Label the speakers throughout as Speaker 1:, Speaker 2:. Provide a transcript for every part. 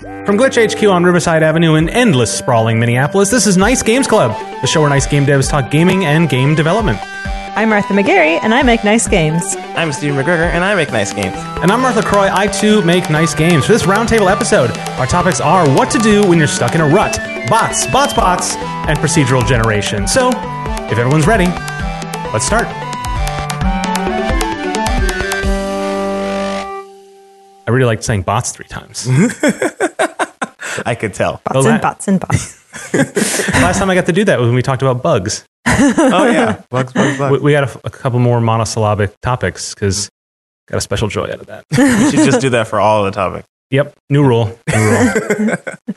Speaker 1: From Glitch HQ on Riverside Avenue in endless sprawling Minneapolis, this is Nice Games Club, the show where nice game devs talk gaming and game development.
Speaker 2: I'm Martha McGarry, and I make nice games.
Speaker 3: I'm Steve McGregor, and I make nice games.
Speaker 1: And I'm Martha Croy. I too make nice games. For this roundtable episode, our topics are what to do when you're stuck in a rut, bots, bots, bots, and procedural generation. So, if everyone's ready, let's start. I really liked saying bots three times.
Speaker 3: I could tell.
Speaker 2: Bots and
Speaker 1: that-
Speaker 2: bots and bots.
Speaker 1: Last time I got to do that was when we talked about bugs.
Speaker 3: Oh yeah, bugs, bugs, bugs.
Speaker 1: we got a, a couple more monosyllabic topics because got a special joy out of that.
Speaker 3: We should just do that for all of the topics.
Speaker 1: Yep, new rule. New rule.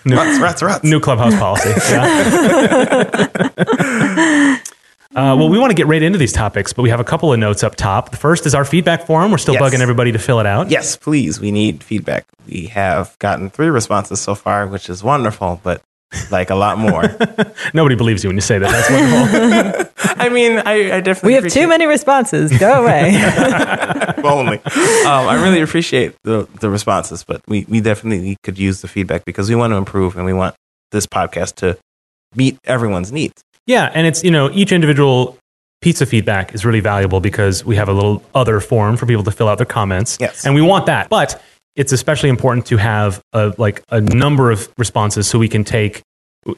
Speaker 1: New,
Speaker 3: Ruts, ruts, ruts.
Speaker 1: new clubhouse policy. Yeah. Uh, well, we want to get right into these topics, but we have a couple of notes up top. The first is our feedback form. We're still
Speaker 3: Yes.
Speaker 1: bugging everybody to fill it out.
Speaker 3: Yes, please. We need feedback. We have gotten three responses so far, which is wonderful, but like a lot more.
Speaker 1: Nobody believes you when you say that. That's wonderful.
Speaker 3: I mean, I, I definitely
Speaker 2: We have too many responses. Go away.
Speaker 3: Only. Um, I really appreciate the, the responses, but we, we definitely could use the feedback because we want to improve and we want this podcast to meet everyone's needs.
Speaker 1: Yeah, and it's you know each individual pizza feedback is really valuable because we have a little other form for people to fill out their comments.
Speaker 3: Yes.
Speaker 1: and we want that, but it's especially important to have a like a number of responses so we can take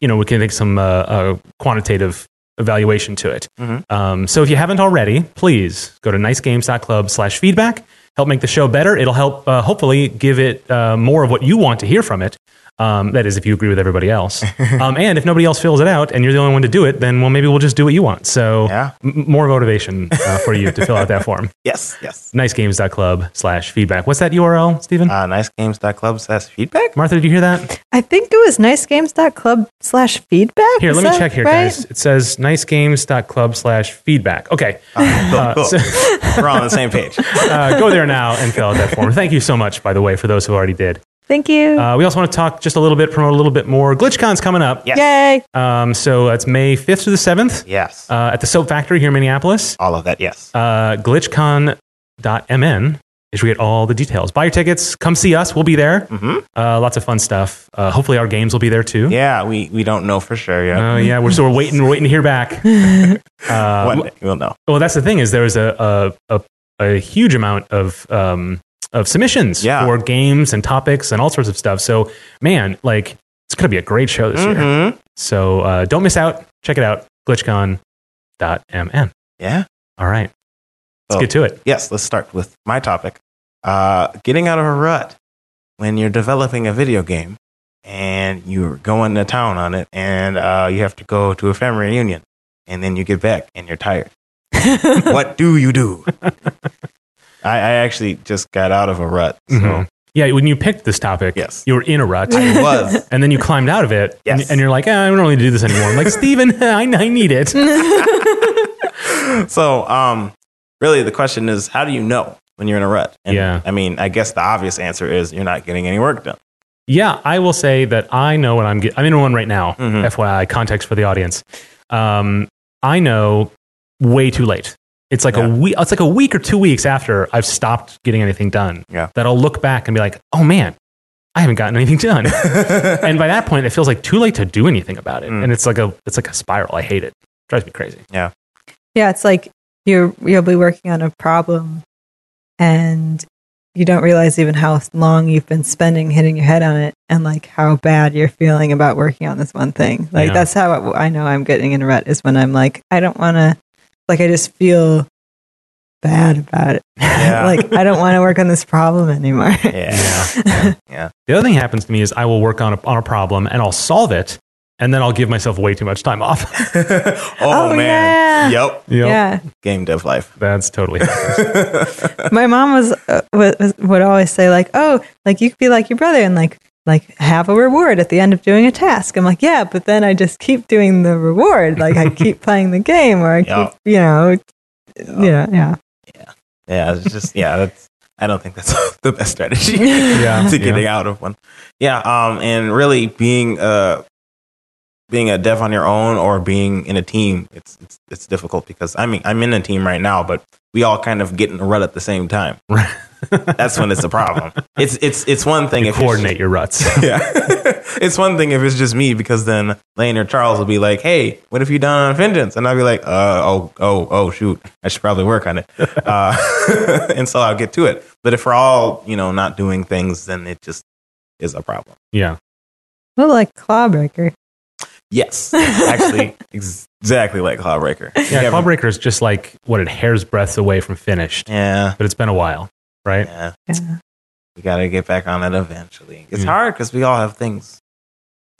Speaker 1: you know we can take some uh, uh, quantitative evaluation to it.
Speaker 3: Mhm.
Speaker 1: Um, so if you haven't already, please go to nicegames.club slash feedback. Help make the show better. It'll help, uh, hopefully, give it uh, more of what you want to hear from it. Um, that is, if you agree with everybody else. um, and if nobody else fills it out and you're the only one to do it, then, well, maybe we'll just do what you want. So,
Speaker 3: Yeah.
Speaker 1: m- more motivation uh, for you to fill out that form.
Speaker 3: Yes, yes.
Speaker 1: Nicegames.club slash feedback. What's that URL, Stephen?
Speaker 3: Uh, nicegames.club slash feedback.
Speaker 1: Martha, did you hear that?
Speaker 2: I think it was nicegames.club slash feedback.
Speaker 1: Here,
Speaker 2: Is
Speaker 1: let me check here,
Speaker 2: right?
Speaker 1: guys. It says nicegames.club slash feedback. Okay.
Speaker 3: Cool, cool.
Speaker 1: so-
Speaker 3: We're all on the same page.
Speaker 1: uh, go there now and fill out that form. Thank you so much, by the way, for those who already did.
Speaker 2: Thank you.
Speaker 1: Uh, we also want to talk just a little bit, promote a little bit more. GlitchCon's coming up.
Speaker 3: Yes.
Speaker 2: Yay.
Speaker 1: Um, so it's May 5th to the 7th
Speaker 3: Yes.
Speaker 1: uh, at the Soap Factory here in Minneapolis.
Speaker 3: all of that, yes.
Speaker 1: Uh, glitchcon.mn is where you get all the details. Buy your tickets. Come see us. We'll be there.
Speaker 3: hmm
Speaker 1: Uh, lots of fun stuff. Uh, hopefully our games will be there too.
Speaker 3: Yeah, we, we don't know for sure yet.
Speaker 1: Oh yeah, we're so we're waiting. We're waiting to hear back. Uh,
Speaker 3: One day we'll know.
Speaker 1: Well, that's the thing is there was a a, a, a huge amount of um, of submissions
Speaker 3: Yeah.
Speaker 1: for games and topics and all sorts of stuff. So man, like it's gonna be a great show this year.
Speaker 3: Mhm.
Speaker 1: So uh, don't miss out. Check it out. Glitchcon.mn.
Speaker 3: Yeah.
Speaker 1: All right, let's
Speaker 3: So-
Speaker 1: get to it.
Speaker 3: Yes, let's start with my topic. Uh, getting out of a rut when you're developing a video game and you're going to town on it and uh, you have to go to a family reunion and then you get back and you're tired. what do you do? I, I actually just got out of a rut. So
Speaker 1: Mhm. Yeah, when you picked this topic,
Speaker 3: Yes.
Speaker 1: you were in a rut.
Speaker 3: I was.
Speaker 1: And then you climbed out of it, and,
Speaker 3: Yes.
Speaker 1: and you're like, eh, I don't really need to do this anymore. I'm like, Steven, I, I need it.
Speaker 3: so um, really the question is how do you know when you're in a rut? And,
Speaker 1: Yeah.
Speaker 3: I mean, I guess the obvious answer is you're not getting any work done.
Speaker 1: Yeah, I will say that I know when I'm get, I'm in one right now.
Speaker 3: Mhm.
Speaker 1: FYI, context for the audience. Um, I know way too late. It's like
Speaker 3: Yeah.
Speaker 1: a week. It's like a week or two weeks after I've stopped getting anything done.
Speaker 3: Yeah.
Speaker 1: that I'll look back and be like, oh man, I haven't gotten anything done. and by that point, it feels like too late to do anything about it.
Speaker 3: Mm.
Speaker 1: And it's like a it's like a spiral. I hate it. drives me crazy.
Speaker 2: yeah, Yeah. it's like you're you'll be working on a problem and you don't realize even how long you've been spending hitting your head on it and like how bad you're feeling about working on this one thing. Like
Speaker 1: Yeah.
Speaker 2: that's how I know I'm getting in a rut is when I'm like I don't want to like I just feel bad about it.
Speaker 3: Yeah.
Speaker 2: like I don't want to work on this problem anymore.
Speaker 3: yeah. yeah. Yeah.
Speaker 1: The other thing that happens to me is I will work on a, on a problem and I'll solve it, and then I'll give myself way too much time off.
Speaker 3: oh,
Speaker 2: Oh,
Speaker 3: man.
Speaker 2: yeah.
Speaker 3: Yep.
Speaker 2: Yeah.
Speaker 3: Game dev life.
Speaker 1: That's totally.
Speaker 2: my mom was, uh, was would always say like oh like you could be like your brother and like like have a reward at the end of doing a task i'm like yeah but then i just keep doing the reward like i keep playing the game or i
Speaker 3: Yeah.
Speaker 2: keep you know you know yeah
Speaker 3: Yeah. It's just, yeah, that's, I don't think that's the best strategy
Speaker 1: Yeah,
Speaker 3: to
Speaker 1: yeah.
Speaker 3: getting out of one. Yeah. Um, and really being, uh, being a dev on your own or being in a team, it's, it's, it's difficult because I mean, I'm in a team right now, but we all kind of get in a rut at the same time.
Speaker 1: Right.
Speaker 3: That's when it's a problem. It's it's it's one thing
Speaker 1: You
Speaker 3: if it's
Speaker 1: coordinate your ruts.
Speaker 3: yeah. it's one thing if it's just me because then Lane or Charles will be like, "Hey, what have you done on Vengeance?" And I'll be like, "Uh, oh, oh, oh, shoot, I should probably work on it." Uh, and so I'll get to it. But if we're all, you know, not doing things, then it just is a problem.
Speaker 1: yeah.
Speaker 2: Well, like Clawbreaker.
Speaker 3: Yes, actually, exactly like Clawbreaker.
Speaker 1: Yeah, Clawbreaker is just like what a hair's breadth away from finished,
Speaker 3: Yeah,
Speaker 1: but it's been a while, right?
Speaker 3: yeah.
Speaker 2: Yeah.
Speaker 3: We got to get back on it eventually. It's
Speaker 1: Mm.
Speaker 3: hard because we all have things,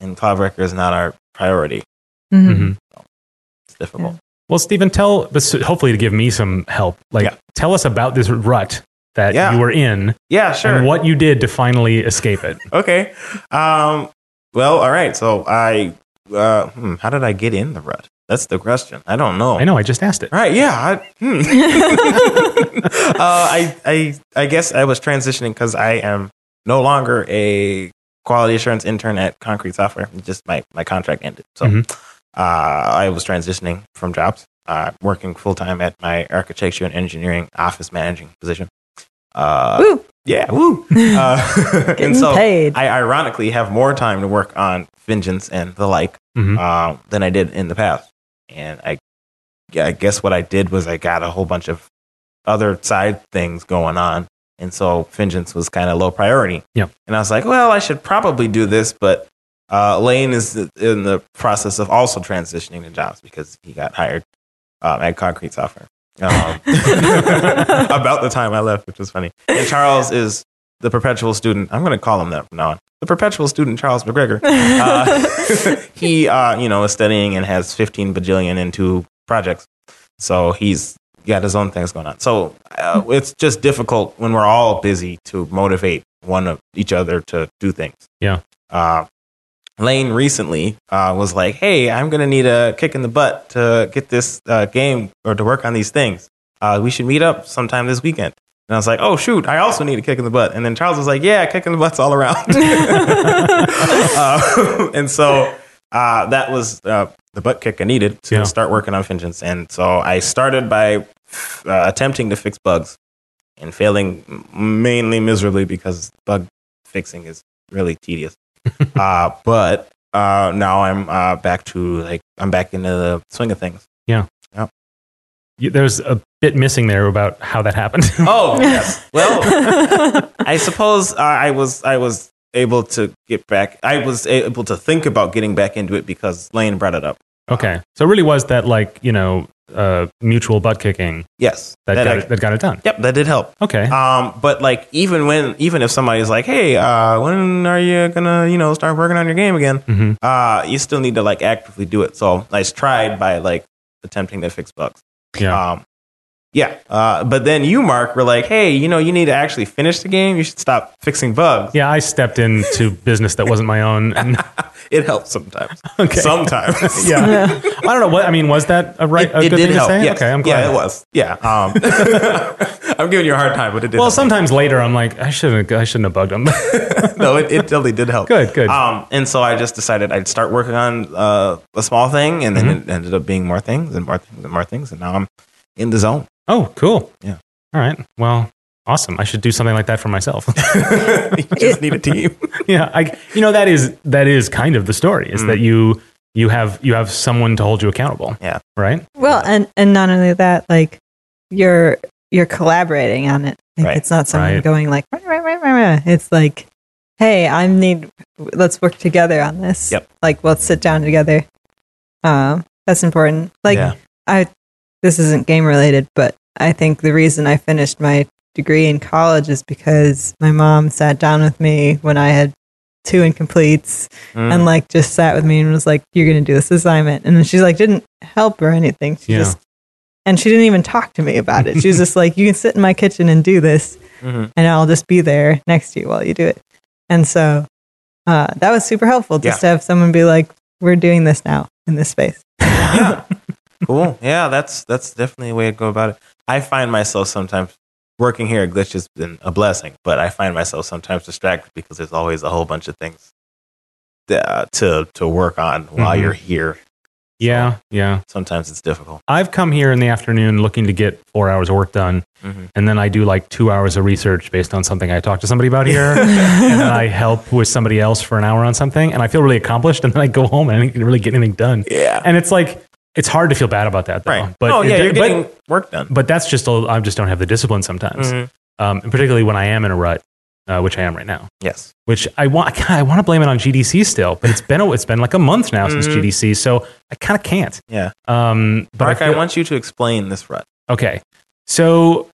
Speaker 3: and Clawbreaker is not our priority.
Speaker 2: Mhm.
Speaker 1: Mhm.
Speaker 3: It's difficult.
Speaker 1: Well, Stephen, tell this hopefully to give me some help. Like,
Speaker 3: Yeah.
Speaker 1: tell us about this rut that
Speaker 3: Yeah.
Speaker 1: you were in
Speaker 3: Yeah, sure.
Speaker 1: and what you did to finally escape it.
Speaker 3: okay. Um, well, all right. So I, uh, hmm, how did I get in the rut? That's the question. I don't know.
Speaker 1: I know. I just asked it.
Speaker 3: Right? Yeah. I, hmm. uh, I, I, I guess I was transitioning because I am no longer a quality assurance intern at Concrete Software. Just my my contract ended, so
Speaker 1: Mhm.
Speaker 3: uh, I was transitioning from jobs, uh, working full time at my architecture and engineering office managing position. Uh,
Speaker 2: Woo.
Speaker 3: yeah, woo. Uh,
Speaker 2: Getting
Speaker 3: and so
Speaker 2: paid.
Speaker 3: I ironically have more time to work on Vengeance and the like
Speaker 1: Mhm.
Speaker 3: um, than I did in the past. And I, I guess what I did was I got a whole bunch of other side things going on. And so Vengeance was kind of low priority.
Speaker 1: Yep.
Speaker 3: And I was like, well, I should probably do this, but uh, Lane is in the process of also transitioning to jobs because he got hired um, at Concrete Software. Um, about the time I left, which was funny. And Charles is the perpetual student. I'm going to call him that from now on. The perpetual student, Charles McGregor. Uh, he, uh, you know, is studying and has 15 bajillion into projects. So he's got his own things going on. So uh, it's just difficult when we're all busy to motivate one of each other to do things.
Speaker 1: Yeah.
Speaker 3: Uh, Lane recently uh, was like, "Hey, I'm gonna need a kick in the butt to get this uh, game or to work on these things. Uh, we should meet up sometime this weekend." And I was like, "Oh shoot, I also need a kick in the butt." And then Charles was like, "Yeah, kick in the butts all around." uh, and so uh, that was uh, the butt kick I needed to
Speaker 1: Yeah.
Speaker 3: start working on Vengeance. And so I started by uh, attempting to fix bugs and failing mainly miserably because bug fixing is really tedious. uh, but uh, now I'm uh, back to like I'm back into the swing of things.
Speaker 1: You- There's a bit missing there about how that happened.
Speaker 3: Oh yes. Well, I suppose uh, I was I was able to get back. I was able to think about getting back into it because Lane brought it up.
Speaker 1: okay. So it really was that, like, you know, uh, mutual butt kicking
Speaker 3: Yes,
Speaker 1: that,
Speaker 3: that
Speaker 1: got
Speaker 3: I-
Speaker 1: it, that got it done.
Speaker 3: Yep, that did help.
Speaker 1: Okay.
Speaker 3: Um, but like even when even if somebody's like, "Hey, uh, when are you gonna you know start working on your game again?"
Speaker 1: hmm
Speaker 3: Uh, you still need to like actively do it. So I tried by like attempting to fix bugs.
Speaker 1: Yeah.
Speaker 3: Um, yeah. Uh, but then you, Mark, were like, "Hey, you know, you need to actually finish the game. You should stop fixing bugs."
Speaker 1: yeah. I stepped into business that wasn't my own. And,
Speaker 3: It helps sometimes.
Speaker 1: Okay.
Speaker 3: Sometimes.
Speaker 1: yeah. I don't know. What I mean, was that a right?
Speaker 3: It,
Speaker 1: a
Speaker 3: it
Speaker 1: good
Speaker 3: did
Speaker 1: thing
Speaker 3: help.
Speaker 1: to say?
Speaker 3: Yes.
Speaker 1: Okay. I'm glad.
Speaker 3: Yeah, it was. Yeah. Um, I'm giving you a hard time, but it did.
Speaker 1: Well,
Speaker 3: help.
Speaker 1: sometimes later I'm like, I shouldn't. I shouldn't have bugged him.
Speaker 3: no, it, it totally did help.
Speaker 1: Good, good.
Speaker 3: Um, and so I just decided I'd start working on uh, a small thing, and then
Speaker 1: Mm-hmm.
Speaker 3: it ended up being more things and more things and more things, and now I'm in the zone.
Speaker 1: Oh, cool.
Speaker 3: Yeah.
Speaker 1: All right. Well, awesome. I should do something like that for myself.
Speaker 3: you just need a team.
Speaker 1: yeah. I. You know that is that is kind of the story. Is
Speaker 3: Mm.
Speaker 1: that you you have you have someone to hold you accountable.
Speaker 3: Yeah.
Speaker 1: Right.
Speaker 2: well, and and not only that, like you're you're collaborating on it. Like,
Speaker 3: Right.
Speaker 2: It's not someone
Speaker 1: Right.
Speaker 2: going like, "Rah, rah, rah, rah, rah." it's like, hey, I need, let's work together on this.
Speaker 3: Yep.
Speaker 2: Like, let's sit down together. Um, that's important. Like,
Speaker 3: Yeah.
Speaker 2: I, this isn't game related, but I think the reason I finished my degree in college is because my mom sat down with me when I had two incompletes
Speaker 3: Mm.
Speaker 2: and like just sat with me and was like, "You're gonna do this assignment," and then she's like, didn't help or anything. She
Speaker 1: Yeah.
Speaker 2: just and she didn't even talk to me about it. She was just like, "You can sit in my kitchen and do this,
Speaker 3: Mhm.
Speaker 2: and I'll just be there next to you while you do it." And so uh, that was super helpful just to have someone be like, "We're doing this now in this space."
Speaker 3: yeah. cool. Yeah, that's that's definitely a way to go about it. I find myself sometimes working here at Glitch has been a blessing, but I find myself sometimes distracted because there's always a whole bunch of things uh, to to work on while
Speaker 1: Mhm.
Speaker 3: you're here.
Speaker 1: Yeah, yeah.
Speaker 3: Sometimes it's difficult.
Speaker 1: I've come here in the afternoon looking to get four hours of work done,
Speaker 3: Mhm.
Speaker 1: and then I do like two hours of research based on something I talked to somebody about here, and then I help with somebody else for an hour on something, and I feel really accomplished, and then I go home and I didn't really get anything done.
Speaker 3: Yeah.
Speaker 1: And it's like it's hard to feel bad about that, though.
Speaker 3: Right.
Speaker 1: But
Speaker 3: oh, yeah,
Speaker 1: it-
Speaker 3: you're
Speaker 1: but-
Speaker 3: getting work done.
Speaker 1: but that's just a, I just don't have the discipline sometimes,
Speaker 3: Mhm.
Speaker 1: um, and particularly when I am in a rut, uh, which I am right now.
Speaker 3: Yes.
Speaker 1: Which I want, I want to blame it on GDC still, but it's been a, it's been like a month now since
Speaker 3: Mhm.
Speaker 1: GDC, so I kind of can't.
Speaker 3: Yeah.
Speaker 1: Um, but
Speaker 3: Mark, I,
Speaker 1: feel-
Speaker 3: want you to explain this rut.
Speaker 1: Okay. So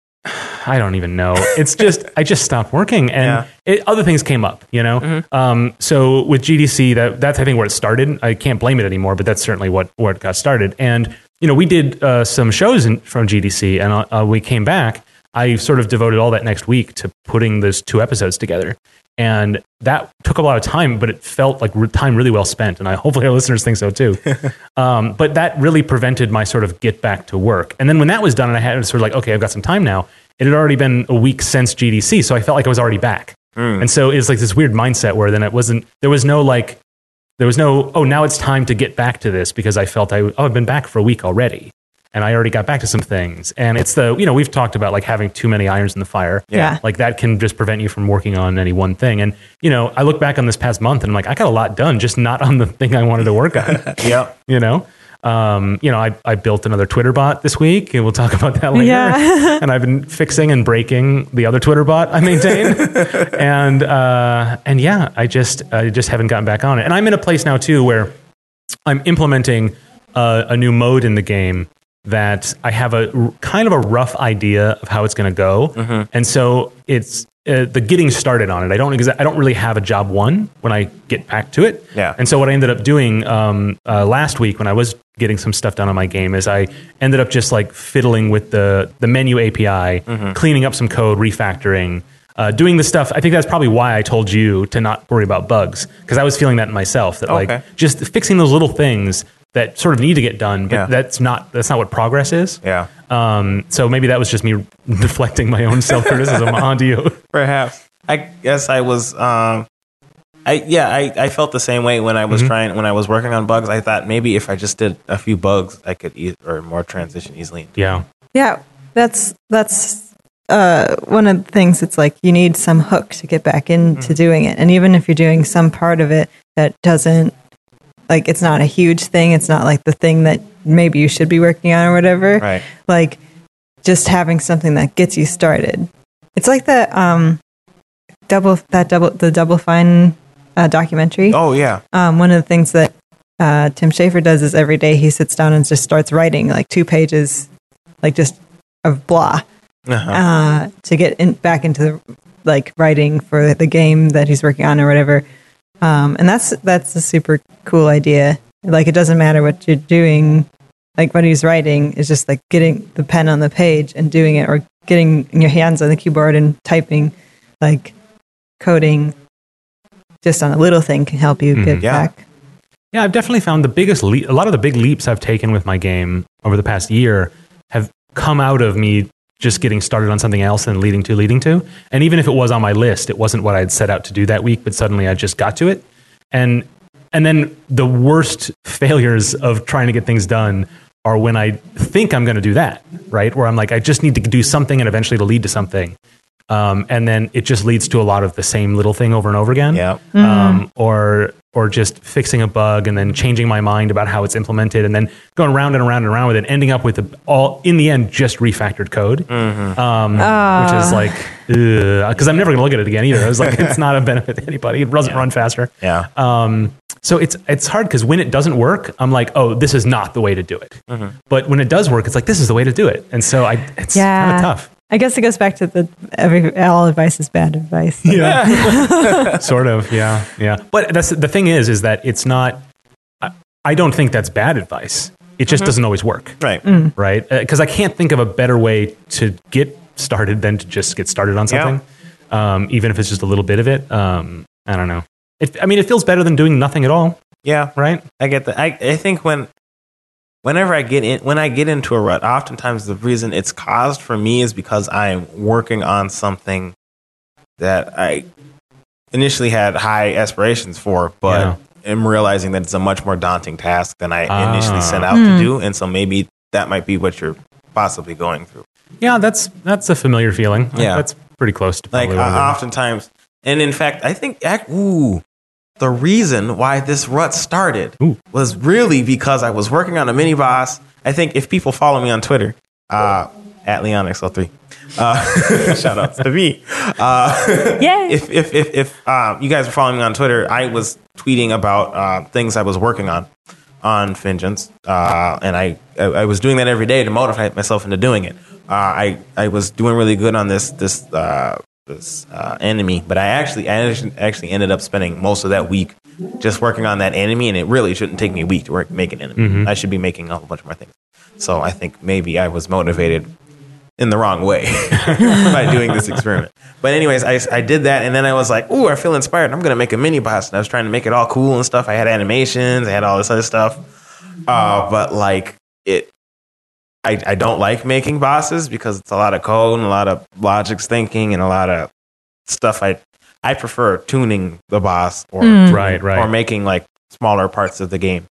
Speaker 1: I don't even know. It's just I just stopped working and
Speaker 3: Yeah.
Speaker 1: it, other things came up, you know.
Speaker 3: Mhm.
Speaker 1: Um, so with GDC, that that's I think where it started. I can't blame it anymore, but that's certainly what where it got started. And you know, we did uh, some shows in, from GDC, and uh, uh, we came back. I sort of devoted all that next week to putting those two episodes together. And that took a lot of time, but it felt like time really well spent. And I hopefully our listeners think so too. um, but that really prevented my sort of get back to work. And then when that was done, and I had sort of like, okay, I've got some time now. It had already been a week since GDC, so I felt like I was already back.
Speaker 3: Mm.
Speaker 1: And so it was like this weird mindset where then it wasn't. There was no like. There was no. Oh, now it's time to get back to this because I felt I. Oh, I've been back for a week already, and I already got back to some things. And it's the you know we've talked about like having too many irons in the fire.
Speaker 2: Yeah.
Speaker 1: Like that can just prevent you from working on any one thing. And you know I look back on this past month and I'm like I got a lot done, just not on the thing I wanted to work on.
Speaker 3: Yep.
Speaker 1: you know. Um, you know, I, I built another Twitter bot this week, and we'll talk about that later.
Speaker 2: Yeah.
Speaker 1: and I've been fixing and breaking the other Twitter bot I maintain, and uh, and yeah, I just I just haven't gotten back on it. And I'm in a place now too where I'm implementing uh, a new mode in the game that I have a r- kind of a rough idea of how it's going to go, and so it's uh, the getting started on it. I don't exa- I don't really have a job one when I get back to it.
Speaker 3: Yeah.
Speaker 1: And so what I ended up doing um, uh, last week when I was getting some stuff done on my game is I ended up just like fiddling with the the menu API, cleaning up some code, refactoring. Uh, doing the stuff, I think that's probably why I told you to not worry about bugs because I was feeling that myself. That like just fixing those little things that sort of need to get done, but
Speaker 3: Yeah.
Speaker 1: that's not that's not what progress is.
Speaker 3: Yeah.
Speaker 1: Um, so maybe that was just me deflecting my own self criticism onto you.
Speaker 3: Perhaps. I guess I was. Um, I yeah. I, I felt the same way when I
Speaker 1: Mm-hmm.
Speaker 3: was trying when I was working on bugs. I thought maybe if I just did a few bugs, I could e- or more transition easily.
Speaker 1: Yeah,
Speaker 2: Yeah, that's that's uh, one of the things. It's like you need some hook to get back into doing it, and even if you're doing some part of it that doesn't, like, it's not a huge thing. It's not like the thing that maybe you should be working on or whatever.
Speaker 3: Right.
Speaker 2: Like, just having something that gets you started. It's like the um, double that double the Double Fine uh, documentary
Speaker 3: Oh yeah.
Speaker 2: um, one of the things that uh, Tim Schafer does is every day he sits down and just starts writing like two pages, like just of blah,
Speaker 3: Uh-huh.
Speaker 2: uh, to get in, back into the, like writing for the game that he's working on or whatever. Um, and that's that's a super cool idea. Like it doesn't matter what you're doing, like what he's writing is just like getting the pen on the page and doing it, or getting your hands on the keyboard and typing, like coding. Just on a little thing can help you get
Speaker 3: Mm-hmm. Yeah.
Speaker 2: back.
Speaker 1: Yeah, I've definitely found the biggest le- a lot of the big leaps I've taken with my game over the past year have come out of me just getting started on something else and leading to leading to. And even if it was on my list, it wasn't what I'd set out to do that week, but suddenly I just got to it. And and then the worst failures of trying to get things done are when I think I'm going to do that, right? Where I'm like, I just need to do something and eventually it'll lead to something. Um, and then it just leads to a lot of the same little thing over and over again
Speaker 3: Yeah.
Speaker 1: um, or or just fixing a bug and then changing my mind about how it's implemented and then going round and around and around with it, ending up with a, all in the end just refactored code, um, which is like because I'm never going to look at it again either. I was like, it's not a benefit to anybody. It doesn't run faster.
Speaker 3: Yeah.
Speaker 1: Um, so it's it's hard because when it doesn't work, I'm like, oh, this is not the way to do it. But when it does work, it's like this is the way to do it. And so I, it's
Speaker 2: Yeah.
Speaker 1: kind of tough.
Speaker 2: I guess it goes back to the every all advice is bad advice.
Speaker 1: Yeah. sort of. Yeah. Yeah. But that's the thing is, is that it's not, I, I don't think that's bad advice. It just doesn't always work.
Speaker 3: Right.
Speaker 1: Right. Because I can't think of a better way to get started than to just get started on
Speaker 3: Yeah.
Speaker 1: something, um, even if it's just a little bit of it. Um, I don't know. It, I mean, it feels better than doing nothing at all.
Speaker 3: Yeah.
Speaker 1: Right.
Speaker 3: I get that. I, I think when whenever I get in when I get into a rut, oftentimes the reason it's caused for me is because I'm working on something that I initially had high aspirations for, but
Speaker 1: Yeah.
Speaker 3: am realizing that it's a much more daunting task than I
Speaker 1: Ah.
Speaker 3: initially set out to do, and so maybe that might be what you're possibly going through.
Speaker 1: Yeah, that's that's a familiar feeling.
Speaker 3: Yeah.
Speaker 1: that's pretty close to
Speaker 3: Like uh,
Speaker 1: what I'm doing.
Speaker 3: oftentimes, and in fact, I think ooh, the reason why this rut started
Speaker 1: Ooh.
Speaker 3: was really because I was working on a mini boss. I think if people follow me on Twitter, uh, at LeonXL3, uh, shout outs to me. Uh,
Speaker 2: Yay.
Speaker 3: if if if, if uh, you guys are following me on Twitter, I was tweeting about uh, things I was working on on Vengeance, uh, and I, I I was doing that every day to motivate myself into doing it. Uh, I I was doing really good on this this uh, this uh, enemy, but I actually I actually- ended up spending most of that week just working on that enemy, and it really shouldn't take me a week to work make an enemy. I should be making a whole bunch more things. So I think maybe I was motivated in the wrong way by doing this experiment. But anyways, I, I did that, and then I was like, "Ooh, I feel inspired. I'm gonna make a mini boss." And I was trying to make it all cool and stuff. I had animations, I had all this other stuff. Uh, but like it, I I don't like making bosses because it's a lot of code and a lot of logics thinking and a lot of stuff. I I prefer tuning the boss or
Speaker 2: Mm.
Speaker 1: Right, right.
Speaker 3: or making like smaller parts of the game.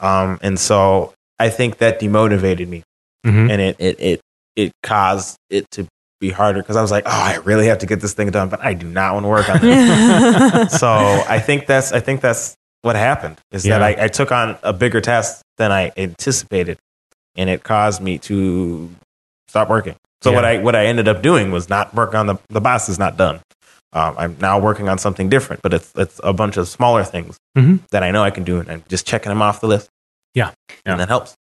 Speaker 3: Um, and so I think that demotivated me
Speaker 1: Mhm.
Speaker 3: and it it it it caused it to be harder because I was like, oh, I really have to get this thing done, but I do not want to work on this. so I think that's I think that's what happened is that I, I took on a bigger task than I anticipated, and it caused me to stop working. So what I what I ended up doing was not work on the the boss is not done. Um, I'm now working on something different, but it's it's a bunch of smaller things
Speaker 1: Mhm.
Speaker 3: that I know I can do, and I'm just checking them off the list.
Speaker 1: Yeah. Yeah.
Speaker 3: and that helps.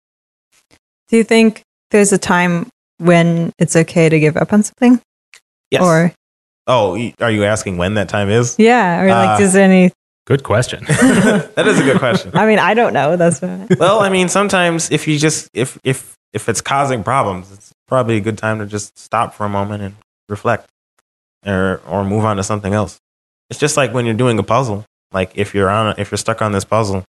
Speaker 2: Do you think there's a time when it's okay to give up on something?
Speaker 3: Yes.
Speaker 2: Or
Speaker 3: oh, are you asking when that time is?
Speaker 2: yeah, or like
Speaker 3: Uh,
Speaker 2: does any?
Speaker 1: Good question.
Speaker 3: that is a good question.
Speaker 2: I mean, I don't know. That's what.
Speaker 3: well, I mean, sometimes if you just if if if it's causing problems, it's probably a good time to just stop for a moment and reflect, or or move on to something else. It's just like when you're doing a puzzle. Like if you're on a, if you're stuck on this puzzle,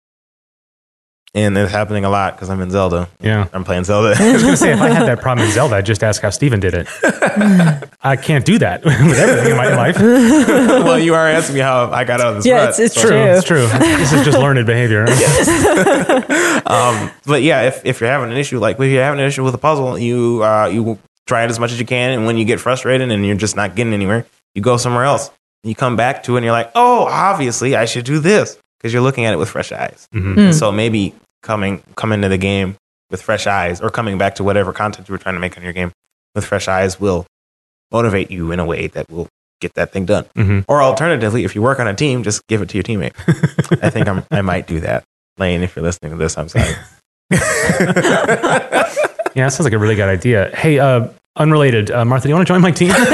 Speaker 3: and it's happening a lot because I'm in Zelda.
Speaker 1: yeah.
Speaker 3: I'm playing Zelda.
Speaker 1: I was going to say, if I had that problem in Zelda, I'd just ask how Steven did it. I can't do that with everything in my life.
Speaker 3: well, you are asking me how I got out of this.
Speaker 2: Yeah,
Speaker 3: rut,
Speaker 2: it's- it's
Speaker 3: so-
Speaker 1: True,
Speaker 2: True.
Speaker 1: it's true. This is just learned behavior.
Speaker 3: um, but yeah, if, if you're having an issue, like if you're having an issue with a puzzle, you uh, you try it as much as you can, and when you get frustrated and you're just not getting anywhere, you go somewhere else. You come back to it, and you're like, oh, obviously I should do this because you're looking at it with fresh eyes.
Speaker 1: Mhm.
Speaker 2: Mm.
Speaker 3: So maybe coming come into the game with fresh eyes, or coming back to whatever content you were trying to make on your game with fresh eyes, will motivate you in a way that will get that thing done.
Speaker 1: Mhm.
Speaker 3: Or alternatively, if you work on a team, just give it to your teammate. I think I'm, I might do that. Lane, if you're listening to this, I'm sorry.
Speaker 1: Yeah, that sounds like a really good idea. Hey, uh, unrelated, uh, Martha, do you want to join my team?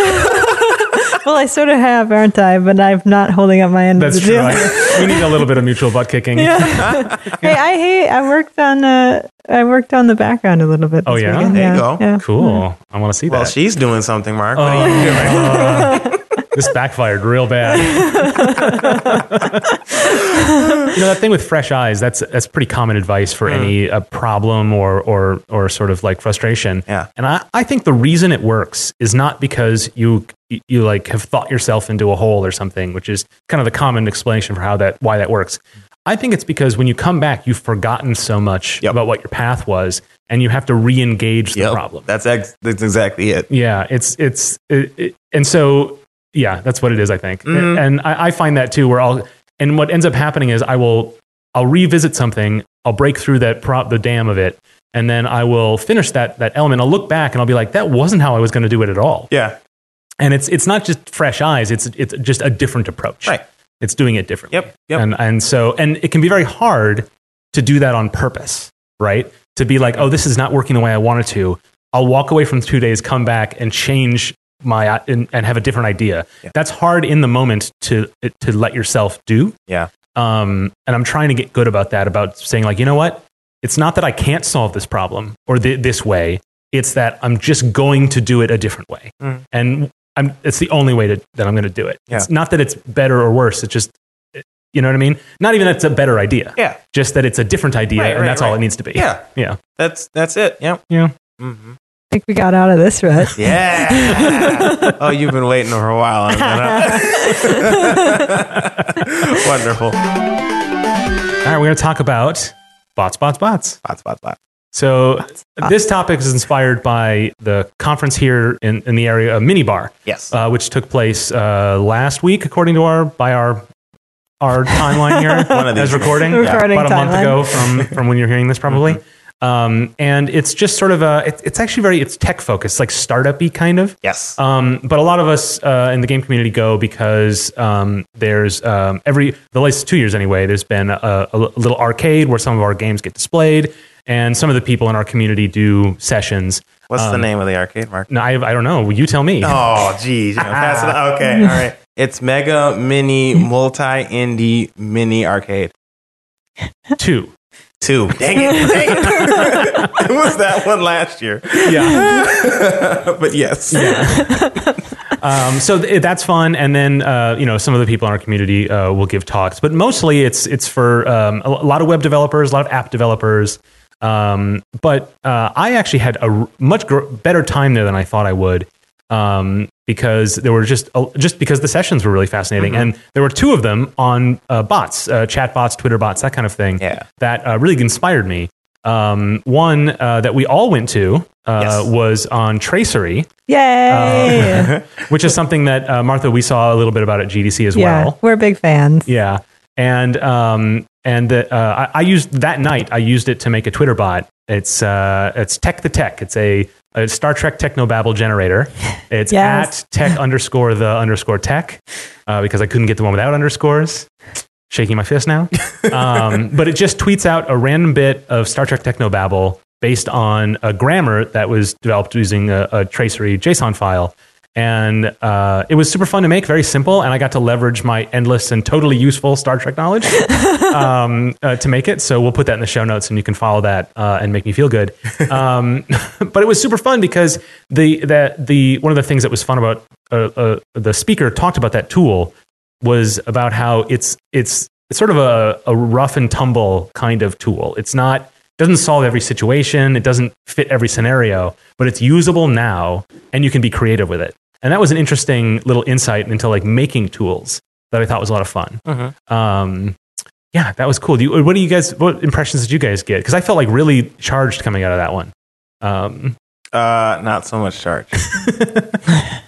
Speaker 2: Well, I sort of have, aren't I? But I'm not holding up my end
Speaker 1: That's
Speaker 2: of the
Speaker 1: true.
Speaker 2: deal.
Speaker 1: I- we need a little bit of mutual butt kicking.
Speaker 2: Yeah. hey, I hate. I worked on. Uh, I worked on the background a little bit.
Speaker 1: Oh, yeah?
Speaker 2: weekend.
Speaker 3: There you go.
Speaker 2: Yeah.
Speaker 1: Cool. I want to see
Speaker 3: well,
Speaker 1: that.
Speaker 3: she's doing something, Mark. What are you doing?
Speaker 1: This backfired real bad. you know that thing with fresh eyes. That's that's pretty common advice for any uh, problem or or or sort of like frustration.
Speaker 3: Yeah.
Speaker 1: And I, I think the reason it works is not because you you like have thought yourself into a hole or something, which is kind of the common explanation for how that why that works. I think it's because when you come back, you've forgotten so much
Speaker 3: Yep.
Speaker 1: about what your path was, and you have to re-engage the
Speaker 3: Yep.
Speaker 1: problem.
Speaker 3: That's ex- that's exactly it.
Speaker 1: Yeah, it's it's it, it, and so yeah, that's what it is. I think,
Speaker 3: Mhm.
Speaker 1: and I, I find that too. Where I'll and what ends up happening is I will I'll revisit something, I'll break through that prop the dam of it, and then I will finish that that element. I'll look back and I'll be like, that wasn't how I was going to do it at all.
Speaker 3: Yeah.
Speaker 1: And it's it's not just fresh eyes; it's it's just a different approach.
Speaker 3: Right.
Speaker 1: It's doing it differently.
Speaker 3: Yep. Yep.
Speaker 1: And and so and it can be very hard to do that on purpose, right? To be like, oh, this is not working the way I wanted to. I'll walk away from two days, come back, and change my and, and have a different idea.
Speaker 3: Yeah.
Speaker 1: That's hard in the moment to to let yourself do.
Speaker 3: yeah.
Speaker 1: Um, and I'm trying to get good about that. About saying like, you know what? It's not that I can't solve this problem or th- this way. It's that I'm just going to do it a different way,
Speaker 3: Mm.
Speaker 1: and I'm, it's the only way to, that I'm going to do it.
Speaker 3: Yeah.
Speaker 1: It's not that it's better or worse. It's just, you know what I mean? Not even that it's a better idea.
Speaker 3: Yeah.
Speaker 1: Just that it's a different idea,
Speaker 3: Right,
Speaker 1: and
Speaker 3: right,
Speaker 1: that's all it needs to be.
Speaker 3: Yeah.
Speaker 1: Yeah.
Speaker 3: That's that's it. Yeah.
Speaker 1: Yeah.
Speaker 3: hmm
Speaker 2: I think we got out of this rut.
Speaker 3: Yeah. oh, you've been waiting for a while on that. huh? Wonderful.
Speaker 1: All right, we're going to talk about bots, bots, bots.
Speaker 3: Bots, bots, bots.
Speaker 1: So this topic is inspired by the conference here in, in the area, a Minnebar,
Speaker 3: Yes.
Speaker 1: uh, which took place uh, last week, according to our by our our timeline here
Speaker 3: One of these
Speaker 1: as recording,
Speaker 2: Yeah. Recording
Speaker 1: about a month ago from from when you're hearing this, probably. Um, and it's just sort of a, it, it's actually very, it's tech focused, like startup-y kind of.
Speaker 3: yes.
Speaker 1: Um, but a lot of us uh, in the game community go because um, there's um, every the last two years anyway. There's been a, a little arcade where some of our games get displayed, and some of the people in our community do sessions.
Speaker 3: What's
Speaker 1: um,
Speaker 3: the name of the arcade, Mark?
Speaker 1: No, I, I don't know. You tell me.
Speaker 3: Oh, geez. You know, pass it on. Okay. All right. It's Mega Mini Multi Indie Mini Arcade.
Speaker 1: Two.
Speaker 3: Two. Dang it. Dang it. it was that one last year.
Speaker 1: Yeah.
Speaker 3: but yes. Yeah.
Speaker 1: um, so th- that's fun, and then uh, you know some of the people in our community uh, will give talks, but mostly it's it's for um, a, a lot of web developers, a lot of app developers. Um, but uh, I actually had a r- much gr- better time there than I thought I would. Um, because there were just uh, just because the sessions were really fascinating, and there were two of them on uh, bots, uh, chat bots, Twitter bots, that kind of thing.
Speaker 3: Yeah.
Speaker 1: that uh, really inspired me. Um, one uh, that we all went to uh,
Speaker 3: Yes.
Speaker 1: was on Tracery,
Speaker 2: Yay!
Speaker 1: which is something that uh, Martha we saw a little bit about at GDC as
Speaker 2: yeah,
Speaker 1: well.
Speaker 2: we're big fans.
Speaker 1: Yeah, and um, and the, uh, I, I used that night. I used it to make a Twitter bot. It's uh, it's Tech the Tech. It's a, a Star Trek technobabble generator. It's
Speaker 2: Yes.
Speaker 1: at Tech underscore the underscore Tech uh, because I couldn't get the one without underscores. Shaking my fist now. Um, but it just tweets out a random bit of Star Trek technobabble based on a grammar that was developed using a, a tracery JSON file. And uh, it was super fun to make, very simple. And I got to leverage my endless and totally useful Star Trek knowledge um, uh, to make it. So we'll put that in the show notes, and you can follow that uh, and make me feel good. Um, but it was super fun because the the the one of the things that was fun about uh, uh, the speaker talked about that tool was about how it's it's it's sort of a, a rough and tumble kind of tool. It's not doesn't solve every situation. It doesn't fit every scenario, but it's usable now, and you can be creative with it. And that was an interesting little insight into like making tools that I thought was a lot of fun. Um, yeah, that was cool. Do you, what do you guys? What impressions did you guys get? Because I felt like really charged coming out of that one. Um,
Speaker 3: Uh, not so much charged.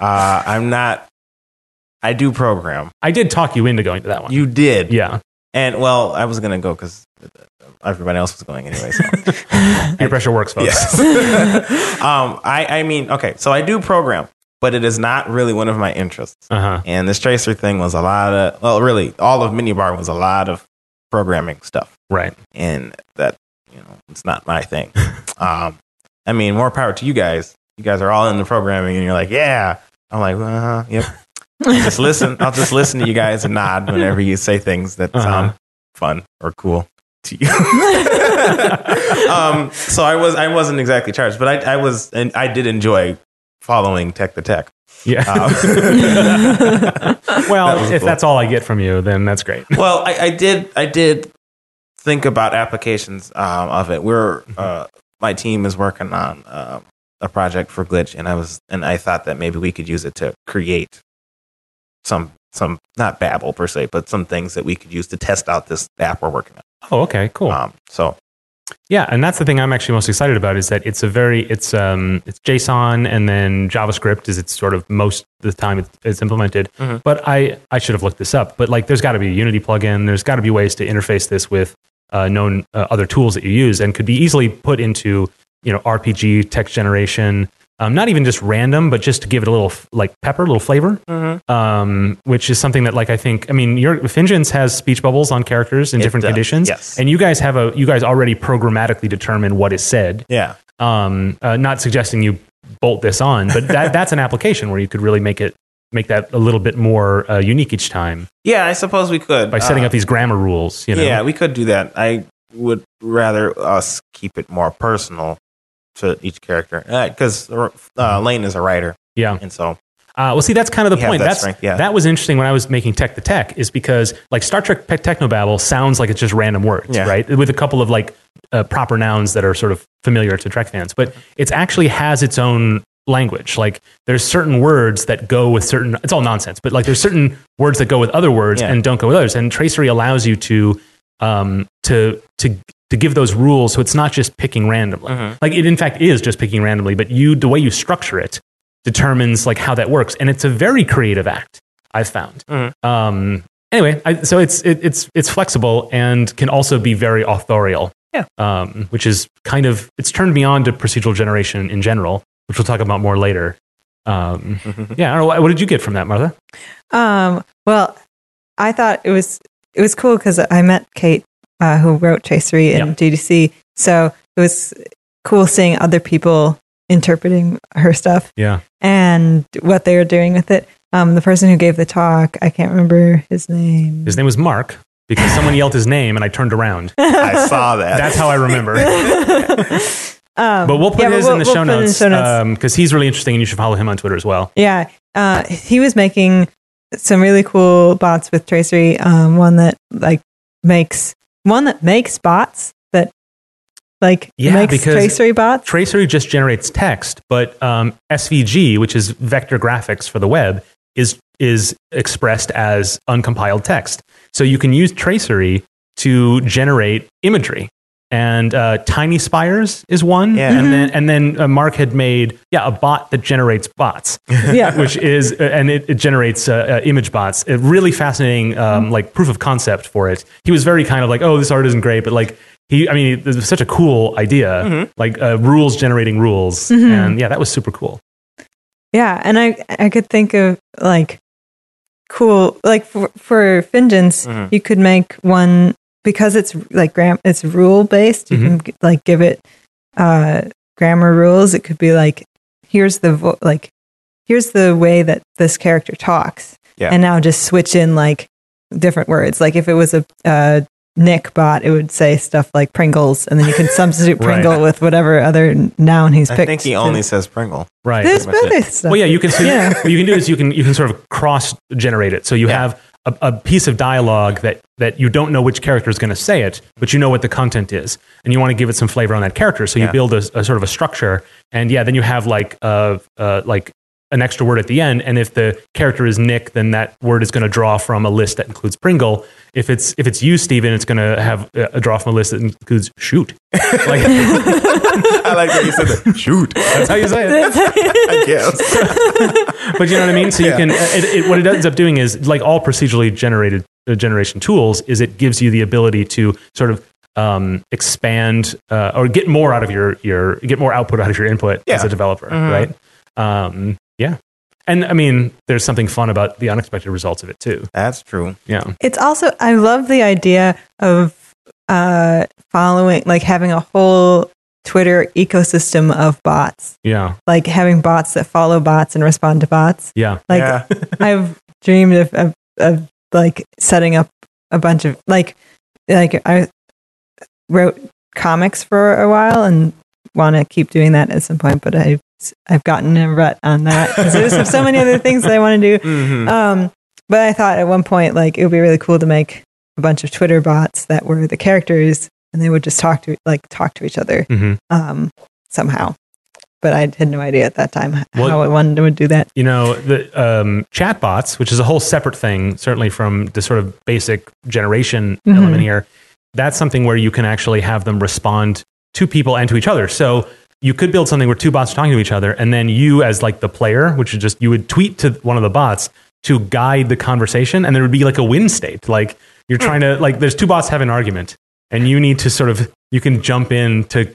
Speaker 3: uh, I'm not. I do program.
Speaker 1: I did talk you into going to that one.
Speaker 3: You did.
Speaker 1: yeah,
Speaker 3: And well, I was gonna go because everybody else was going anyway. So.
Speaker 1: peer pressure works, folks.
Speaker 3: Yes. um, I, I mean, okay, so I do program, but it is not really one of my interests.
Speaker 1: Uh huh.
Speaker 3: And this Tracery thing was a lot of, well, really, all of Minnebar was a lot of programming stuff,
Speaker 1: Right.
Speaker 3: and that you know, it's not my thing. um, I mean, more power to you guys. You guys are all in the programming, and you're like, yeah. I'm like, uh, yep. I'll just listen. I'll just listen to you guys and nod whenever you say things that
Speaker 1: Uh-huh.
Speaker 3: sound fun or cool to you. um, so I was I wasn't exactly charged, but I, I was and I did enjoy following Tech the Tech.
Speaker 1: Yeah.
Speaker 3: Um,
Speaker 1: well,
Speaker 3: that
Speaker 1: if
Speaker 3: cool.
Speaker 1: that's all I get from you, then that's great.
Speaker 3: well, I, I did I did think about applications um, of it. We're uh, my team is working on um, a project for Glitch, and I was and I thought that maybe we could use it to create some some not babble per se, but some things that we could use to test out this app we're working on.
Speaker 1: Oh, okay, cool.
Speaker 3: Um, so
Speaker 1: Yeah, and that's the thing I'm actually most excited about is that it's a very it's um it's JSON and then JavaScript is it's sort of most of the time it's, it's implemented.
Speaker 3: Mhm.
Speaker 1: But I I should have looked this up. But like, there's got to be a Unity plugin. There's got to be ways to interface this with uh, known uh, other tools that you use and could be easily put into you know RPG text generation. Um, not even just random, but just to give it a little f- like pepper, a little flavor. Um, which is something that like I think I mean your Fingens has speech bubbles on characters in
Speaker 3: It
Speaker 1: different
Speaker 3: does,
Speaker 1: conditions.
Speaker 3: yes.
Speaker 1: And you guys have a you guys already programmatically determine what is said.
Speaker 3: yeah,
Speaker 1: Um, uh, not suggesting you bolt this on, but that that's an application where you could really make it make that a little bit more uh, unique each time
Speaker 3: yeah, I suppose we could
Speaker 1: by setting
Speaker 3: Uh,
Speaker 1: up these grammar rules. You know,
Speaker 3: Yeah, we could do that. I would rather us keep it more personal to each character because uh, Lane is a writer,
Speaker 1: yeah.
Speaker 3: and so
Speaker 1: Uh, well, see, that's kind of the point.
Speaker 3: that
Speaker 1: That's
Speaker 3: strength, yeah.
Speaker 1: that was interesting when I was making Tech the Tech, is because like Star Trek Technobabble sounds like it's just random words,
Speaker 3: Yeah.
Speaker 1: right? With a couple of like uh, proper nouns that are sort of familiar to Trek fans, but it actually has its own language. Like there's certain words that go with certain. It's all nonsense, but like there's certain words that go with other words
Speaker 3: Yeah.
Speaker 1: and don't go with others. And Tracery allows you to um, to to to give those rules so it's not just picking randomly.
Speaker 3: Mhm.
Speaker 1: Like it in fact is just picking randomly, but you the way you structure it determines like how that works, and it's a very creative act. I've found.
Speaker 3: Mhm.
Speaker 1: Um, anyway, I, so it's it, it's it's flexible and can also be very authorial.
Speaker 3: Yeah.
Speaker 1: Um, which is kind of it's turned me on to procedural generation in general, which we'll talk about more later. Um, yeah, I don't know. What, what did you get from that, Martha?
Speaker 2: Um, well, I thought it was it was cool because I met Kate, uh, who wrote Tracery in
Speaker 1: Yeah.
Speaker 2: GDC. So it was cool seeing other people interpreting her stuff
Speaker 1: Yeah.
Speaker 2: and what they were doing with it. Um, the person who gave the talk, I can't remember his name.
Speaker 1: His name was Mark because someone yelled his name and I turned around.
Speaker 3: I saw that.
Speaker 1: That's how I remember.
Speaker 2: um,
Speaker 1: But we'll put
Speaker 2: yeah,
Speaker 1: his
Speaker 2: we'll-
Speaker 1: in the
Speaker 2: we'll
Speaker 1: show
Speaker 2: put it in
Speaker 1: notes
Speaker 2: show notes.
Speaker 1: because he's really interesting and you should follow him on Twitter as well.
Speaker 2: Yeah, uh, he was making some really cool bots with Tracery. Um, one that like makes one that makes bots that like
Speaker 1: Yeah,
Speaker 2: makes
Speaker 1: because-
Speaker 2: Tracery bots.
Speaker 1: Tracery just generates text, but um, SVG, which is vector graphics for the web, is is expressed as uncompiled text. So you can use Tracery to generate imagery. And uh, Tiny Spires is one,
Speaker 3: Yeah.
Speaker 1: and then and then uh, Mark had made yeah a bot that generates bots,
Speaker 2: yeah,
Speaker 1: which is uh, and it, it generates uh, uh, image bots. A really fascinating um, like proof of concept for it. He was very kind of like, oh, this art isn't great, but like he, I mean, it was such a cool idea, like uh, rules generating rules, and yeah, that was super cool.
Speaker 2: yeah, and I I could think of like cool like for for Fingens,
Speaker 3: Mhm.
Speaker 2: you could make one because it's like gram it's rule based. You can like give it uh, grammar rules. It could be like here's the vo- like here's the way that this character talks,
Speaker 3: Yeah.
Speaker 2: and now just switch in like different words. Like if it was a uh, Nick bot, it would say stuff like Pringles, and then you can substitute
Speaker 1: Right.
Speaker 2: Pringle with whatever other noun he's picking
Speaker 3: I
Speaker 2: picked.
Speaker 3: think he only says Pringle.
Speaker 1: Right.
Speaker 2: There's
Speaker 3: pretty much
Speaker 2: other stuff.
Speaker 1: Well, yeah, you can. So
Speaker 2: Yeah.
Speaker 1: What you can do is you can you can sort of cross generate it. So you
Speaker 3: Yeah.
Speaker 1: have a, a piece of dialogue that that you don't know which character is going to say it, but you know what the content is, and you want to give it some flavor on that character. So you
Speaker 3: Yeah.
Speaker 1: build a, a sort of a structure, and yeah, then you have like uh, uh like an extra word at the end. And if the character is Nick, then that word is going to draw from a list that includes Pringle. If it's if it's you, Steven, it's going to have a, draw from a list that includes shoot. Like
Speaker 3: I like that you said that. Shoot.
Speaker 1: that's how you say it.
Speaker 3: I guess.
Speaker 1: but you know what I mean. So you
Speaker 3: Yeah.
Speaker 1: can it, it, what it ends up doing is like all procedurally generated uh, generation tools is it gives you the ability to sort of um, expand uh, or get more out of your your get more output out of your input as a developer,
Speaker 3: Mhm.
Speaker 1: right? Um, yeah, and I mean, there's something fun about the unexpected results of it too.
Speaker 3: That's true.
Speaker 1: Yeah,
Speaker 2: It's also I love the idea of uh, following like having a whole Twitter ecosystem of bots,
Speaker 1: yeah,
Speaker 2: like having bots that follow bots and respond to bots.
Speaker 1: yeah.
Speaker 2: Like
Speaker 3: yeah.
Speaker 2: I've dreamed of, of, of like setting up a bunch of like like I wrote comics for a while and want to keep doing that at some point, but I I've gotten in a rut on that because there's so many other things that I want to do.
Speaker 3: Mhm.
Speaker 2: Um, but I thought at one point like it would be really cool to make a bunch of Twitter bots that were the characters and they would just talk to like talk to each other
Speaker 1: hmm
Speaker 2: um, somehow. But I had no idea at that time
Speaker 1: Well-
Speaker 2: how one would do that.
Speaker 1: You know, the um, chatbots, which is a whole separate thing, certainly from the sort of basic generation
Speaker 2: Mhm.
Speaker 1: element here, that's something where you can actually have them respond to people and to each other. So you could build something where two bots are talking to each other, and then you, as like the player, which is just you would tweet to one of the bots to guide the conversation, and there would be like a win state. Like you're trying to like there's two bots have an argument, and you need to sort of you can jump in to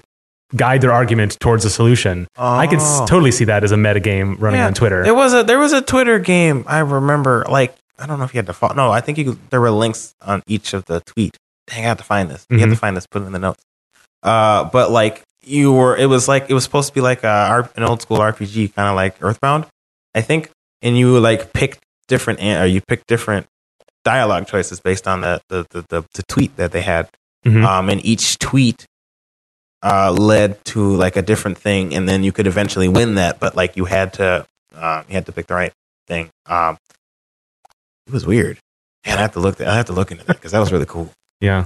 Speaker 1: guide their argument towards a solution. I could s-
Speaker 3: Oh.
Speaker 1: totally see that as a meta game running
Speaker 3: Yeah,
Speaker 1: on Twitter.
Speaker 3: There was a there was a Twitter game I remember. Like I don't know if you had to follow. No, I think you could, there were links on each of the tweet. Dang, I have to find this. You have
Speaker 1: Mhm.
Speaker 3: to find this. Put it in the notes. Uh, but like you were, it was like it was supposed to be like a, an old school RPG, kind of like Earthbound, I think. And you like picked different or you picked different dialogue choices based on the the the, the, the tweet that they had.
Speaker 1: Mhm.
Speaker 3: Um, and each tweet uh, led to like a different thing, and then you could eventually win that. But like you had to, uh, you had to pick the right thing. Um, it was weird, and I have to look. I have to look into that because that was really cool.
Speaker 1: Yeah.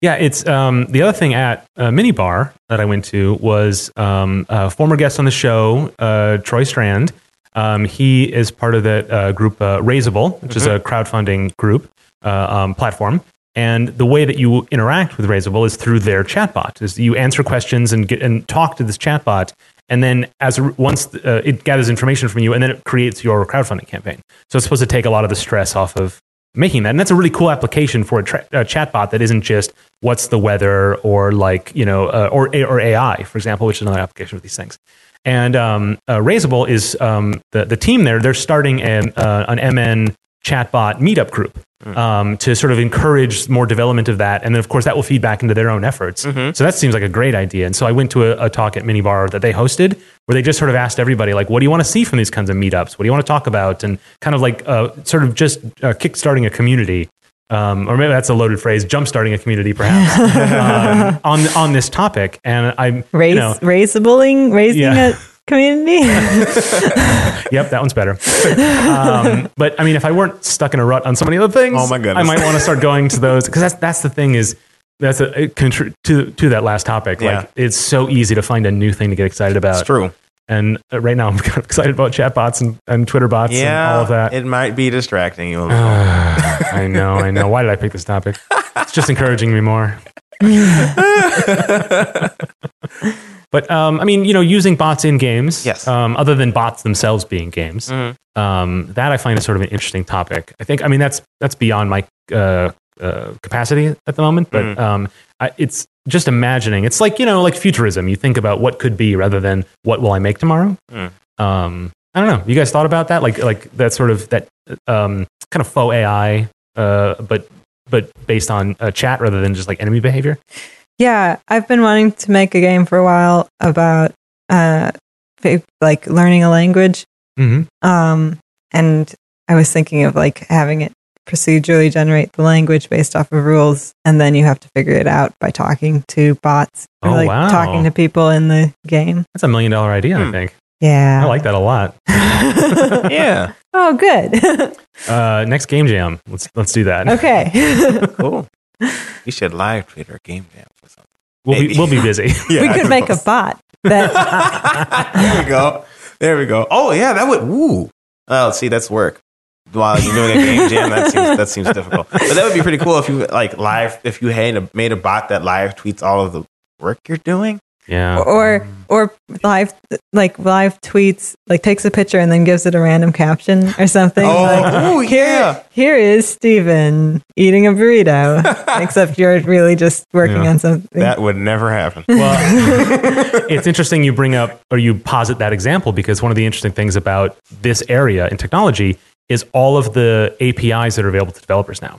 Speaker 1: Yeah, it's um, the other thing at uh, Minnebar that I went to was um, a former guest on the show, uh, Troy Strand. Um, he is part of the uh, group uh, Raisable, which is a crowdfunding group uh, um, platform. And the way that you interact with Raisable is through their chatbot. Is you answer questions and get and talk to this chatbot, and then as once uh, it gathers information from you, and then it creates your crowdfunding campaign. So it's supposed to take a lot of the stress off of making that, and that's a really cool application for a, tra- a chatbot that isn't just what's the weather or like you know uh, or or AI, for example, which is another application of these things. And um, uh, Raisable is um, the the team there. They're starting an uh, an MN chatbot meetup group um, to sort of encourage more development of that. And then, of course, that will feed back into their own efforts. So that seems like a great idea. And so I went to a, a talk at Minnebar that they hosted where they just sort of asked everybody, like, what do you want to see from these kinds of meetups? What do you want to talk about? And kind of like uh, sort of just uh, kickstarting a community. Um, or maybe that's a loaded phrase, jumpstarting a community, perhaps, um, on on this topic. And I'm,
Speaker 2: Raise,
Speaker 1: you know,
Speaker 2: raisabling, raising
Speaker 1: Yeah.
Speaker 2: a community.
Speaker 1: Yep, that one's better. um, but I mean, if I weren't stuck in a rut on so many other things,
Speaker 3: Oh my goodness.
Speaker 1: I might want to start going to those because that's that's the thing is that's a, it contr- to to that last topic.
Speaker 3: Yeah.
Speaker 1: Like it's so easy to find a new thing to get excited about.
Speaker 3: It's true.
Speaker 1: And uh, right now, I'm kind of excited about chatbots and, and Twitter bots and all of that.
Speaker 3: it might be distracting you a little.
Speaker 1: I know, I know. Why did I pick this topic? It's just encouraging me more. but um, I mean, you know, using bots in games,
Speaker 3: Yes. Mm-hmm.
Speaker 1: Um, other than bots themselves being games, um, that I find is sort of an interesting topic. I think, I mean, that's that's beyond my uh, uh, capacity at the moment, but
Speaker 3: Mm-hmm.
Speaker 1: um, I, it's just imagining. It's like you know, like futurism. You think about what could be rather than what will I make tomorrow.
Speaker 3: Mm.
Speaker 1: Um, I don't know. You guys thought about that, like like that sort of that um, kind of faux AI, uh, but but based on uh, chat rather than just like enemy behavior.
Speaker 2: Yeah, I've been wanting to make a game for a while about uh, like learning a language.
Speaker 1: Mm-hmm.
Speaker 2: Um, and I was thinking of like having it procedurally generate the language based off of rules, and then you have to figure it out by talking to bots or
Speaker 1: Oh,
Speaker 2: like
Speaker 1: wow.
Speaker 2: talking to people in the game.
Speaker 1: That's a million dollar idea. I
Speaker 3: Hmm.
Speaker 1: think
Speaker 2: Yeah.
Speaker 1: I like that a lot.
Speaker 3: yeah,
Speaker 2: oh, good.
Speaker 1: Uh, next game jam. Let's let's do that.
Speaker 2: okay.
Speaker 3: cool. You should live tweet our game jam or something.
Speaker 1: We'll be we'll be busy.
Speaker 3: Yeah,
Speaker 2: we could make a bot that
Speaker 3: there we go. There we go. Oh yeah, that would. Ooh. Oh, see, that's work. While you're doing a game jam, that seems that seems difficult. But that would be pretty cool if you like live. If you had a, made a bot that live tweets all of the work you're doing.
Speaker 1: Yeah.
Speaker 2: or or live like live tweets like takes a picture and then gives it a random caption or something
Speaker 3: Oh,
Speaker 2: like,
Speaker 3: ooh,
Speaker 2: here,
Speaker 3: yeah.
Speaker 2: here is Steven eating a burrito except you're really just working
Speaker 1: Yeah.
Speaker 2: on something
Speaker 3: That would never happen.
Speaker 1: Well, it's interesting you bring up or you posit that example because one of the interesting things about this area in technology is all of the APIs that are available to developers now.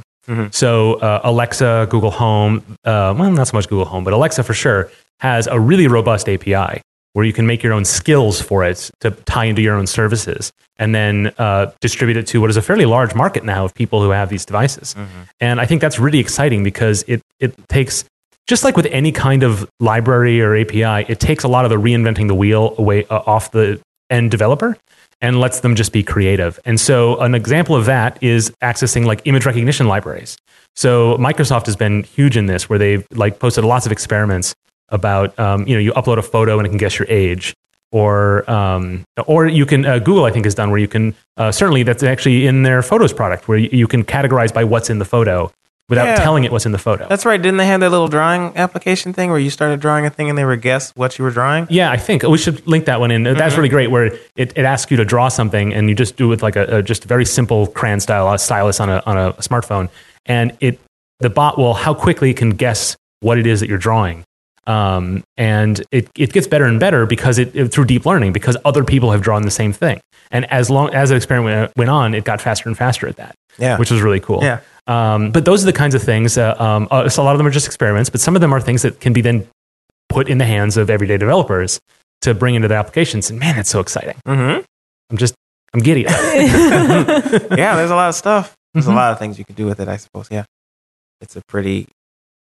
Speaker 1: So uh, Alexa, Google Home, uh, well, not so much Google Home, but Alexa for sure has a really robust API where you can make your own skills for it to tie into your own services and then uh, distribute it to what is a fairly large market now of people who have these devices. And I think that's really exciting because it, it takes just like with any kind of library or API, it takes a lot of the reinventing the wheel away uh, off the end developer and lets them just be creative. And so an example of that is accessing like image recognition libraries. So Microsoft has been huge in this where they've like posted lots of experiments about um, you know you upload a photo and it can guess your age or um, or you can uh, Google I think has done where you can uh, certainly that's actually in their photos product where you, you can categorize by what's in the photo without
Speaker 3: Yeah.
Speaker 1: telling it what's in the photo.
Speaker 3: That's right. Didn't they have that little drawing application thing where you started drawing a thing and they would guess what you were drawing?
Speaker 1: Yeah, I think we should link that one in. That's really great. Where it, it asks you to draw something, and you just do it with like a, a just very simple crayon style a stylus on a on a smartphone, and it the bot will how quickly it can guess what it is that you're drawing. Um, and it, it gets better and better because it, it through deep learning because other people have drawn the same thing. And as long as the experiment went, went on, it got faster and faster at that,
Speaker 3: Yeah.
Speaker 1: which was really cool.
Speaker 3: Yeah.
Speaker 1: Um, but those are the kinds of things. Uh, um, uh, so a lot of them are just experiments, but some of them are things that can be then put in the hands of everyday developers to bring into their applications. And man, it's so exciting.
Speaker 3: Mm-hmm.
Speaker 1: I'm just, I'm giddy.
Speaker 3: yeah, there's a lot of stuff. There's
Speaker 1: Mhm.
Speaker 3: a lot of things you can do with it, I suppose. Yeah. It's a pretty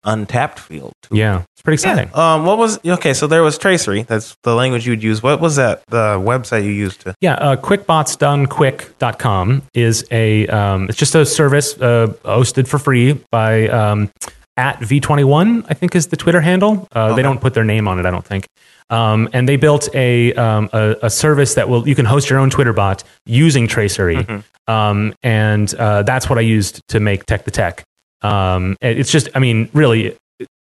Speaker 3: untapped field, too.
Speaker 1: yeah, it's pretty exciting.
Speaker 3: Um, what was okay? So there was Tracery. That's the language you'd use. What was that? The website you used to?
Speaker 1: Yeah, uh, quickbotsdonequick.com is a, um, it's just a service uh, hosted for free by um, at V21, I think is the Twitter handle. Uh,
Speaker 3: Okay.
Speaker 1: They don't put their name on it, I don't think. Um, and they built a, um, a, a service that will, you can host your own Twitter bot using Tracery. Um, and uh, that's what I used to make Tech the Tech. Um, it's just, I mean, really,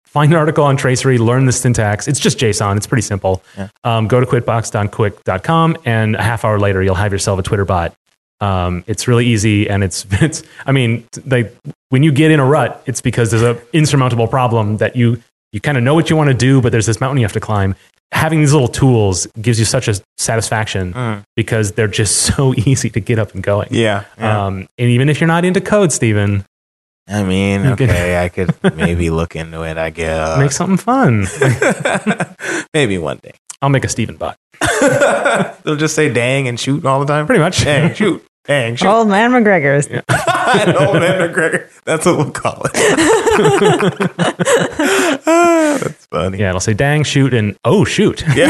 Speaker 1: find an article on Tracery, learn the syntax. It's just JSON. It's pretty simple.
Speaker 3: Yeah.
Speaker 1: Um, go to quitbox.quick.com, and a half hour later, you'll have yourself a Twitter bot. Um, it's really easy, and it's it's. I mean, like when you get in a rut, it's because there's a insurmountable problem that you you kind of know what you want to do, but there's this mountain you have to climb. Having these little tools gives you such a satisfaction
Speaker 3: Mm.
Speaker 1: because they're just so easy to get up and going.
Speaker 3: Yeah. yeah.
Speaker 1: Um, and even if you're not into code, Steven,
Speaker 3: I mean,
Speaker 1: you could-
Speaker 3: okay, I could maybe look into it. I guess
Speaker 1: make something fun.
Speaker 3: maybe one day.
Speaker 1: I'll make a Steven bot.
Speaker 3: They'll just say "dang" and shoot all the time.
Speaker 1: Pretty much.
Speaker 3: Dang, shoot, dang, shoot.
Speaker 2: Old man McGregor's.
Speaker 1: Yeah.
Speaker 3: Old man McGregor. That's what we'll call it. That's funny.
Speaker 1: Yeah, it'll say dang, shoot, and oh, shoot.
Speaker 3: Yeah.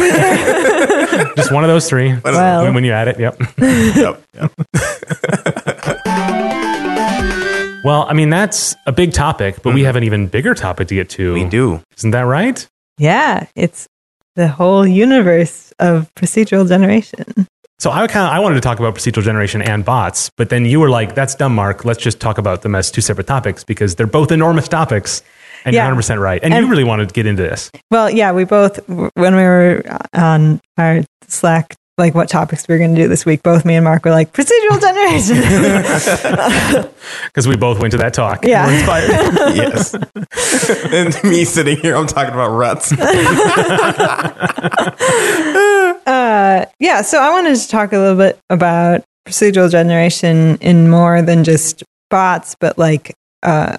Speaker 1: Just one of those three.
Speaker 2: Well-
Speaker 1: when, when you add it, yep.
Speaker 3: yep, yep.
Speaker 1: Well, I mean, that's a big topic, but we mm-hmm. have an even bigger topic to get to.
Speaker 3: We do.
Speaker 1: Isn't that right?
Speaker 2: Yeah, it's the whole universe of procedural generation.
Speaker 1: So I kind of I wanted to talk about procedural generation and bots, but then you were like, "That's dumb, Mark. Let's just talk about them as two separate topics because they're both enormous topics." And
Speaker 2: Yeah.
Speaker 1: you're 100 percent right. And,
Speaker 2: And-
Speaker 1: you really wanted to get into this.
Speaker 2: Well, yeah, we both when we were uh, on our Slack, like what topics we were going to do this week. Both me and Mark were like procedural generation.
Speaker 1: because we both went to that talk.
Speaker 2: Yeah.
Speaker 1: We're inspired.
Speaker 3: yes. and me sitting here, I'm talking about ruts.
Speaker 2: uh, yeah, so I wanted to talk a little bit about procedural generation in more than just bots, but like uh,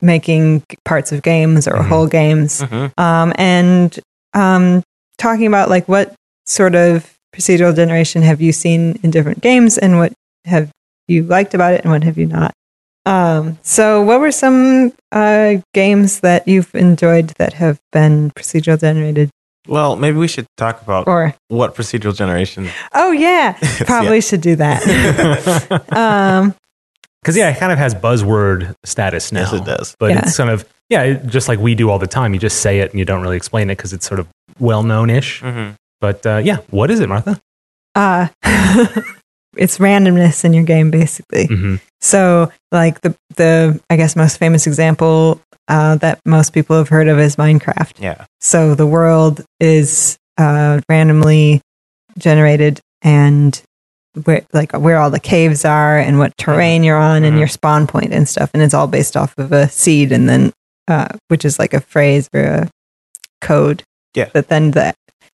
Speaker 2: making parts of games or
Speaker 1: Mhm.
Speaker 2: whole games,
Speaker 3: Mhm.
Speaker 2: um, and um, talking about like what sort of procedural generation have you seen in different games, and what have you liked about it, and what have you not. Um, so, what were some uh, games that you've enjoyed that have been procedural generated?
Speaker 3: Well, maybe we should talk about
Speaker 2: Or
Speaker 3: what procedural generation.
Speaker 2: oh yeah, probably should do that. um,
Speaker 1: Because yeah, it kind of has buzzword status now.
Speaker 3: Yes, it does.
Speaker 1: But
Speaker 2: Yeah.
Speaker 1: it's kind of yeah, just like we do all the time. You just say it and you don't really explain it because it's sort of well known ish.
Speaker 3: Mm-hmm.
Speaker 1: But uh, yeah, what is it, Martha?
Speaker 2: uh, it's randomness in your game, basically.
Speaker 1: hmm
Speaker 2: So, like the the I guess most famous example uh, that most people have heard of is Minecraft.
Speaker 3: Yeah.
Speaker 2: So the world is uh, randomly generated, and where like where all the caves are, and what terrain you're on, and
Speaker 3: Mhm.
Speaker 2: your spawn point and stuff, and it's all based off of a seed, and then uh, which is like a phrase or a code.
Speaker 3: Yeah.
Speaker 2: But then the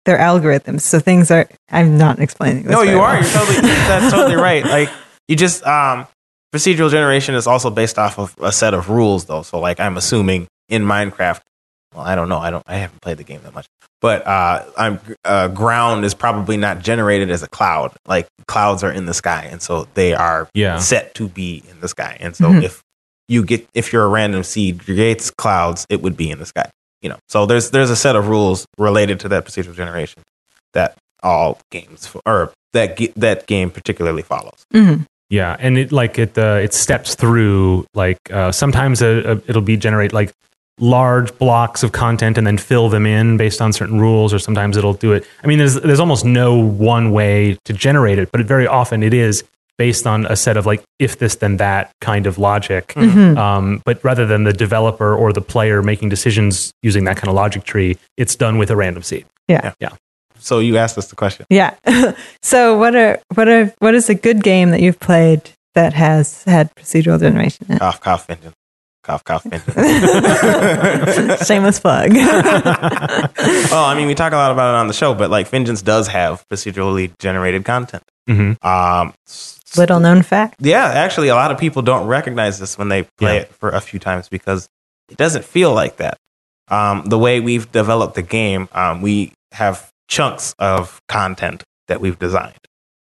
Speaker 2: their algorithms. So things are. I'm not explaining. This
Speaker 3: No, you are.
Speaker 2: well.
Speaker 3: You're totally. That's totally right. Like you just um, procedural generation is also based off of a set of rules, though. So, like, I'm assuming in Minecraft. Well, I don't know. I don't. I haven't played the game that much. But uh, I'm uh, ground is probably not generated as a cloud. Like clouds are in the sky, and so they are
Speaker 1: Yeah.
Speaker 3: set to be in the sky. And so
Speaker 2: Mhm.
Speaker 3: if you get if you're a random seed creates clouds, it would be in the sky. You know, so there's there's a set of rules related to that procedural generation that all games f- or that that game particularly follows.
Speaker 2: Mhm.
Speaker 1: Yeah, and it like it uh, it steps through like uh, sometimes a, a, it'll be generate like large blocks of content and then fill them in based on certain rules, or sometimes it'll do it. I mean, there's there's almost no one way to generate it, but it, very often it is based on a set of like if this then that kind of logic.
Speaker 2: Mhm.
Speaker 1: Um, but rather than the developer or the player making decisions using that kind of logic tree, it's done with a random seed. Yeah. Yeah.
Speaker 3: So you asked us the question.
Speaker 2: Yeah. so what are what are what is a good game that you've played that has had procedural generation in
Speaker 3: Cough, cough, engine. Cough, cough, engine.
Speaker 2: it? Shameless plug.
Speaker 3: well, I mean, we talk a lot about it on the show, but like Vengeance does have procedurally generated content.
Speaker 1: hmm
Speaker 3: Um, s-
Speaker 2: Little known fact.
Speaker 3: yeah, actually, a lot of people don't recognize this when they play
Speaker 1: Yeah.
Speaker 3: it for a few times because it doesn't feel like that. Um, the way we've developed the game, um, we have chunks of content that we've designed.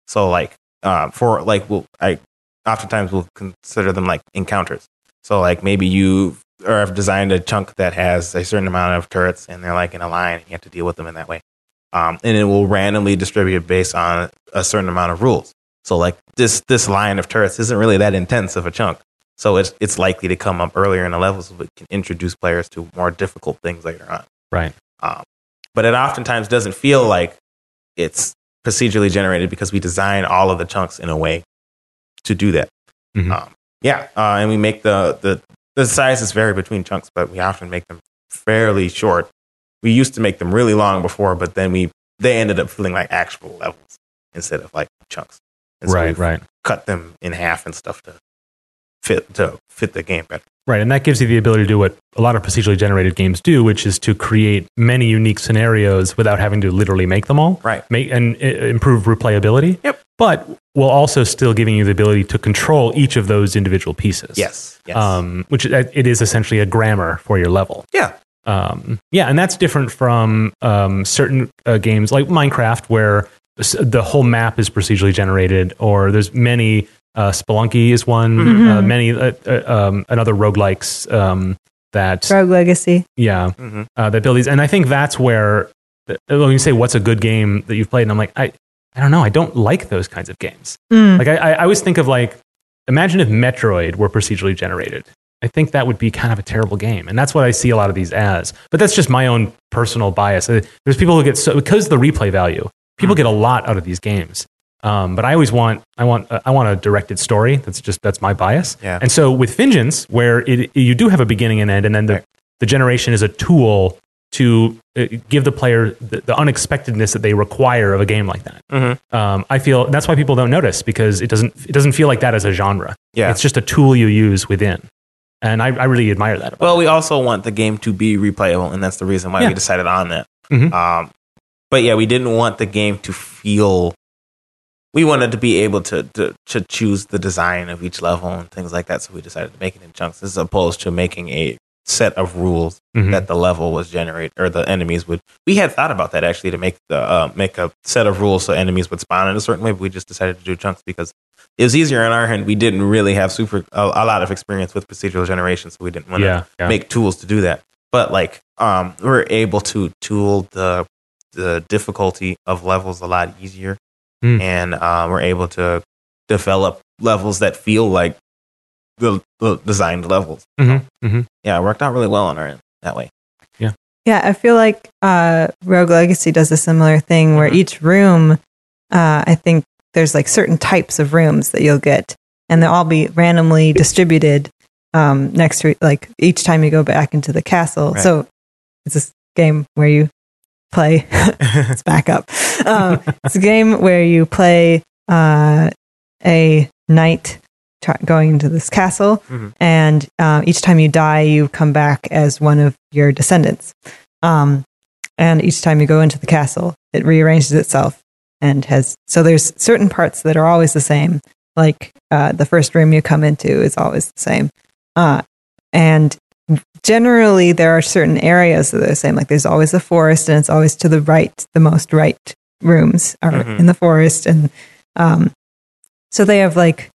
Speaker 3: So, like, uh, for like, we'll, I oftentimes we'll consider them like encounters. So, like, maybe you or have designed a chunk that has a certain amount of turrets and they're like in a line, and you have to deal with them in that way. Um, and it will randomly distribute based on a certain amount of rules. So like this this line of turrets isn't really that intense of a chunk. So it's it's likely to come up earlier in the levels, but can introduce players to more difficult things later on.
Speaker 1: Right.
Speaker 3: Um, but it oftentimes doesn't feel like it's procedurally generated because we design all of the chunks in a way to do that.
Speaker 1: Mhm.
Speaker 3: Um, yeah, uh, and we make the the the sizes vary between chunks, but we often make them fairly short. We used to make them really long before, but then we they ended up feeling like actual levels instead of like chunks. And so
Speaker 1: right, right.
Speaker 3: Cut them in half and stuff to fit to fit the game better.
Speaker 1: Right, and that gives you the ability to do what a lot of procedurally generated games do, which is to create many unique scenarios without having to literally make them all.
Speaker 3: Right.
Speaker 1: Make and uh, improve replayability.
Speaker 3: Yep.
Speaker 1: But while also still giving you the ability to control each of those individual pieces.
Speaker 3: Yes. Yes.
Speaker 1: Um, which uh, it is essentially a grammar for your level.
Speaker 3: yeah.
Speaker 1: Um, yeah, and that's different from um, certain uh, games like Minecraft, where the whole map is procedurally generated, or there's many. Uh, Spelunky is one. Uh, many uh, uh, um, another roguelikes um, that
Speaker 2: Rogue Legacy.
Speaker 1: yeah
Speaker 3: hmm
Speaker 1: uh, that build these, and I think that's where uh, when you say what's a good game that you've played, and I'm like I I don't know, I don't like those kinds of games.
Speaker 2: Mm.
Speaker 1: Like I, I I always think of like imagine if Metroid were procedurally generated. I think that would be kind of a terrible game, and that's what I see a lot of these as. But that's just my own personal bias. Uh, There's people who get so because of the replay value, people get a lot out of these games. Um, but I always want I want uh, I want a directed story. That's just that's my bias.
Speaker 3: Yeah.
Speaker 1: And so with Vengeance, where it, you do have a beginning and end, and then the
Speaker 3: Right.
Speaker 1: the generation is a tool to uh, give the player the, the unexpectedness that they require of a game like that.
Speaker 3: Mhm.
Speaker 1: Um, I feel that's why people don't notice because it doesn't it doesn't feel like that as a genre.
Speaker 3: Yeah.
Speaker 1: It's just a tool you use within, and I, I really admire that.
Speaker 3: Well, we also want the game to be replayable, and that's the reason why
Speaker 1: Yeah.
Speaker 3: we decided on that.
Speaker 1: Mhm.
Speaker 3: Um, but yeah, we didn't want the game to feel. We wanted to be able to, to to choose the design of each level and things like that, so we decided to make it in chunks, as opposed to making a set of rules
Speaker 1: Mhm.
Speaker 3: that the level was generate or the enemies would. We had thought about that actually to make the uh, make a set of rules so enemies would spawn in a certain way, but we just decided to do chunks because it was easier on our end. We didn't really have super a, a lot of experience with procedural generation, so we didn't want to
Speaker 1: yeah, yeah.
Speaker 3: make tools to do that. But like, um, we're able to tool the the difficulty of levels a lot easier,
Speaker 1: Hmm.
Speaker 3: and uh, we're able to develop levels that feel like the, the designed levels.
Speaker 1: Mhm, mhm.
Speaker 3: Yeah, it worked out really well on our end that way.
Speaker 2: Yeah, yeah. I feel like uh, Rogue Legacy does a similar thing where
Speaker 3: Mhm.
Speaker 2: each room, uh, I think there's like certain types of rooms that you'll get, and they'll all be randomly distributed um, next to like each time you go back into the castle.
Speaker 3: Right.
Speaker 2: So it's this game where you play. let's back up. Um, it's a game where you play uh, a knight try- going into this castle,
Speaker 3: Mhm.
Speaker 2: and uh, each time you die, you come back as one of your descendants. Um, and each time you go into the castle, it rearranges itself and has. So there's certain parts that are always the same. Like uh, the first room you come into is always the same, uh, and generally there are certain areas that are the same. Like there's always the forest, and it's always to the right. The most right rooms are
Speaker 3: Mhm.
Speaker 2: in the forest, and um, so they have like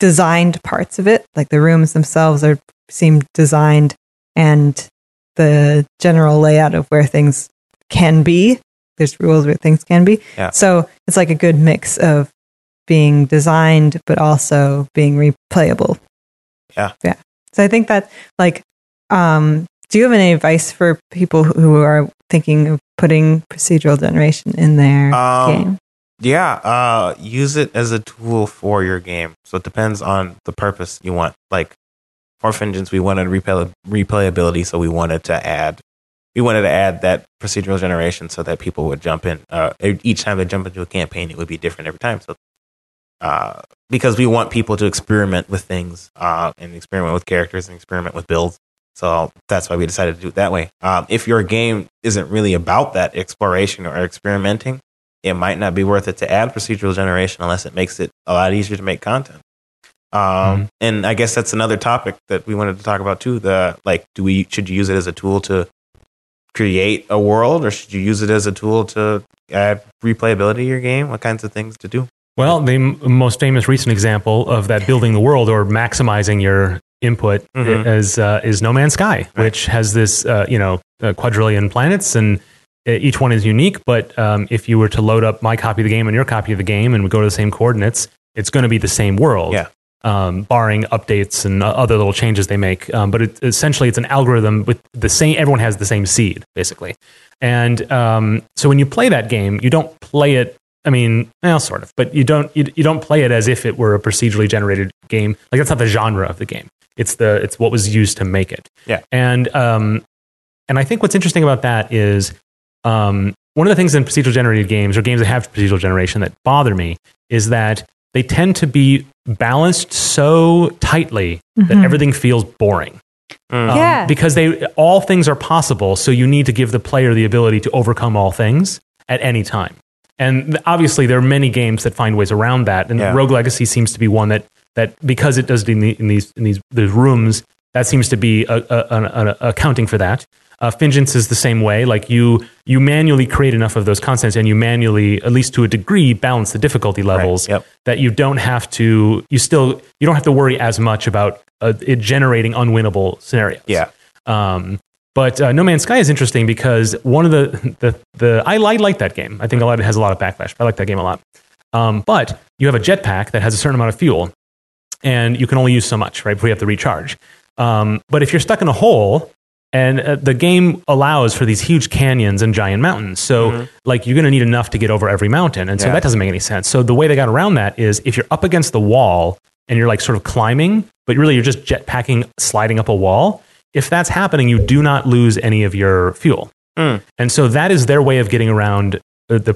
Speaker 2: designed parts of it. Like the rooms themselves are seem designed, and the general layout of where things can be. There's rules where things can be.
Speaker 3: Yeah.
Speaker 2: So it's like a good mix of being designed, but also being replayable.
Speaker 3: Yeah.
Speaker 2: Yeah. So I think that like, um, do you have any advice for people who are thinking of putting procedural generation in their
Speaker 3: Um,
Speaker 2: game?
Speaker 3: Yeah, uh, use it as a tool for your game. So it depends on the purpose you want. Like for Vengeance, we wanted replay- replayability, so we wanted to add we wanted to add that procedural generation so that people would jump in. Uh, each time they jump into a campaign, it would be different every time. So uh, because we want people to experiment with things uh, and experiment with characters and experiment with builds. So that's why we decided to do it that way. Um, if your game isn't really about that exploration or experimenting, it might not be worth it to add procedural generation unless it makes it a lot easier to make content. Um,
Speaker 1: Mhm.
Speaker 3: And I guess that's another topic that we wanted to talk about too. The like, do we should you use it as a tool to create a world, or should you use it as a tool to add replayability to your game? What kinds of things to do?
Speaker 1: Well, the m- most famous recent example of that building the world or maximizing your input
Speaker 3: Mhm.
Speaker 1: is uh, is No Man's Sky, which has this uh, you know uh, quadrillion planets and uh, each one is unique. But um, if you were to load up my copy of the game and your copy of the game and we go to the same coordinates, it's going to be the same world.
Speaker 3: Yeah.
Speaker 1: Um, barring updates and uh, other little changes they make, um, but it, essentially it's an algorithm with the same. Everyone has the same seed, basically, and um, so when you play that game, you don't play it I mean, well, sort of, but you don't you, you don't play it as if it were a procedurally generated game. Like that's not the genre of the game. It's the it's what was used to make it.
Speaker 3: Yeah.
Speaker 1: And um, and I think what's interesting about that is um, one of the things in procedural generated games or games that have procedural generation that bother me is that they tend to be balanced so tightly that
Speaker 2: Mhm.
Speaker 1: everything feels boring.
Speaker 3: Mm.
Speaker 1: Um,
Speaker 2: Yeah.
Speaker 1: Because they all things are possible, so you need to give the player the ability to overcome all things at any time. And obviously, there are many games that find ways around that, and
Speaker 3: Yeah.
Speaker 1: Rogue Legacy seems to be one that that because it does it in, the, in these in these these rooms, that seems to be a, a, a, accounting for that. Uh, Vengeance is the same way. Like you you manually create enough of those constants, and you manually, at least to a degree, balance the difficulty levels
Speaker 3: Yep.
Speaker 1: that you don't have to. You still you don't have to worry as much about uh, it generating unwinnable scenarios.
Speaker 3: Yeah.
Speaker 1: Um, but uh, No Man's Sky is interesting because one of the the, the I, I like that game. I think a lot it has a lot of backlash. I like that game a lot. Um, but you have a jetpack that has a certain amount of fuel, and you can only use so much, right? Before you have to recharge. Um, but if you're stuck in a hole, and uh, the game allows for these huge canyons and giant mountains, so like you're going to need enough to get over every mountain, and so
Speaker 3: Yeah.
Speaker 1: that doesn't make any sense. So the way they got around that is if you're up against the wall and you're like sort of climbing, but really you're just jetpacking, sliding up a wall. If that's happening, you do not lose any of your fuel.
Speaker 3: Mm.
Speaker 1: And so that is their way of getting around the, the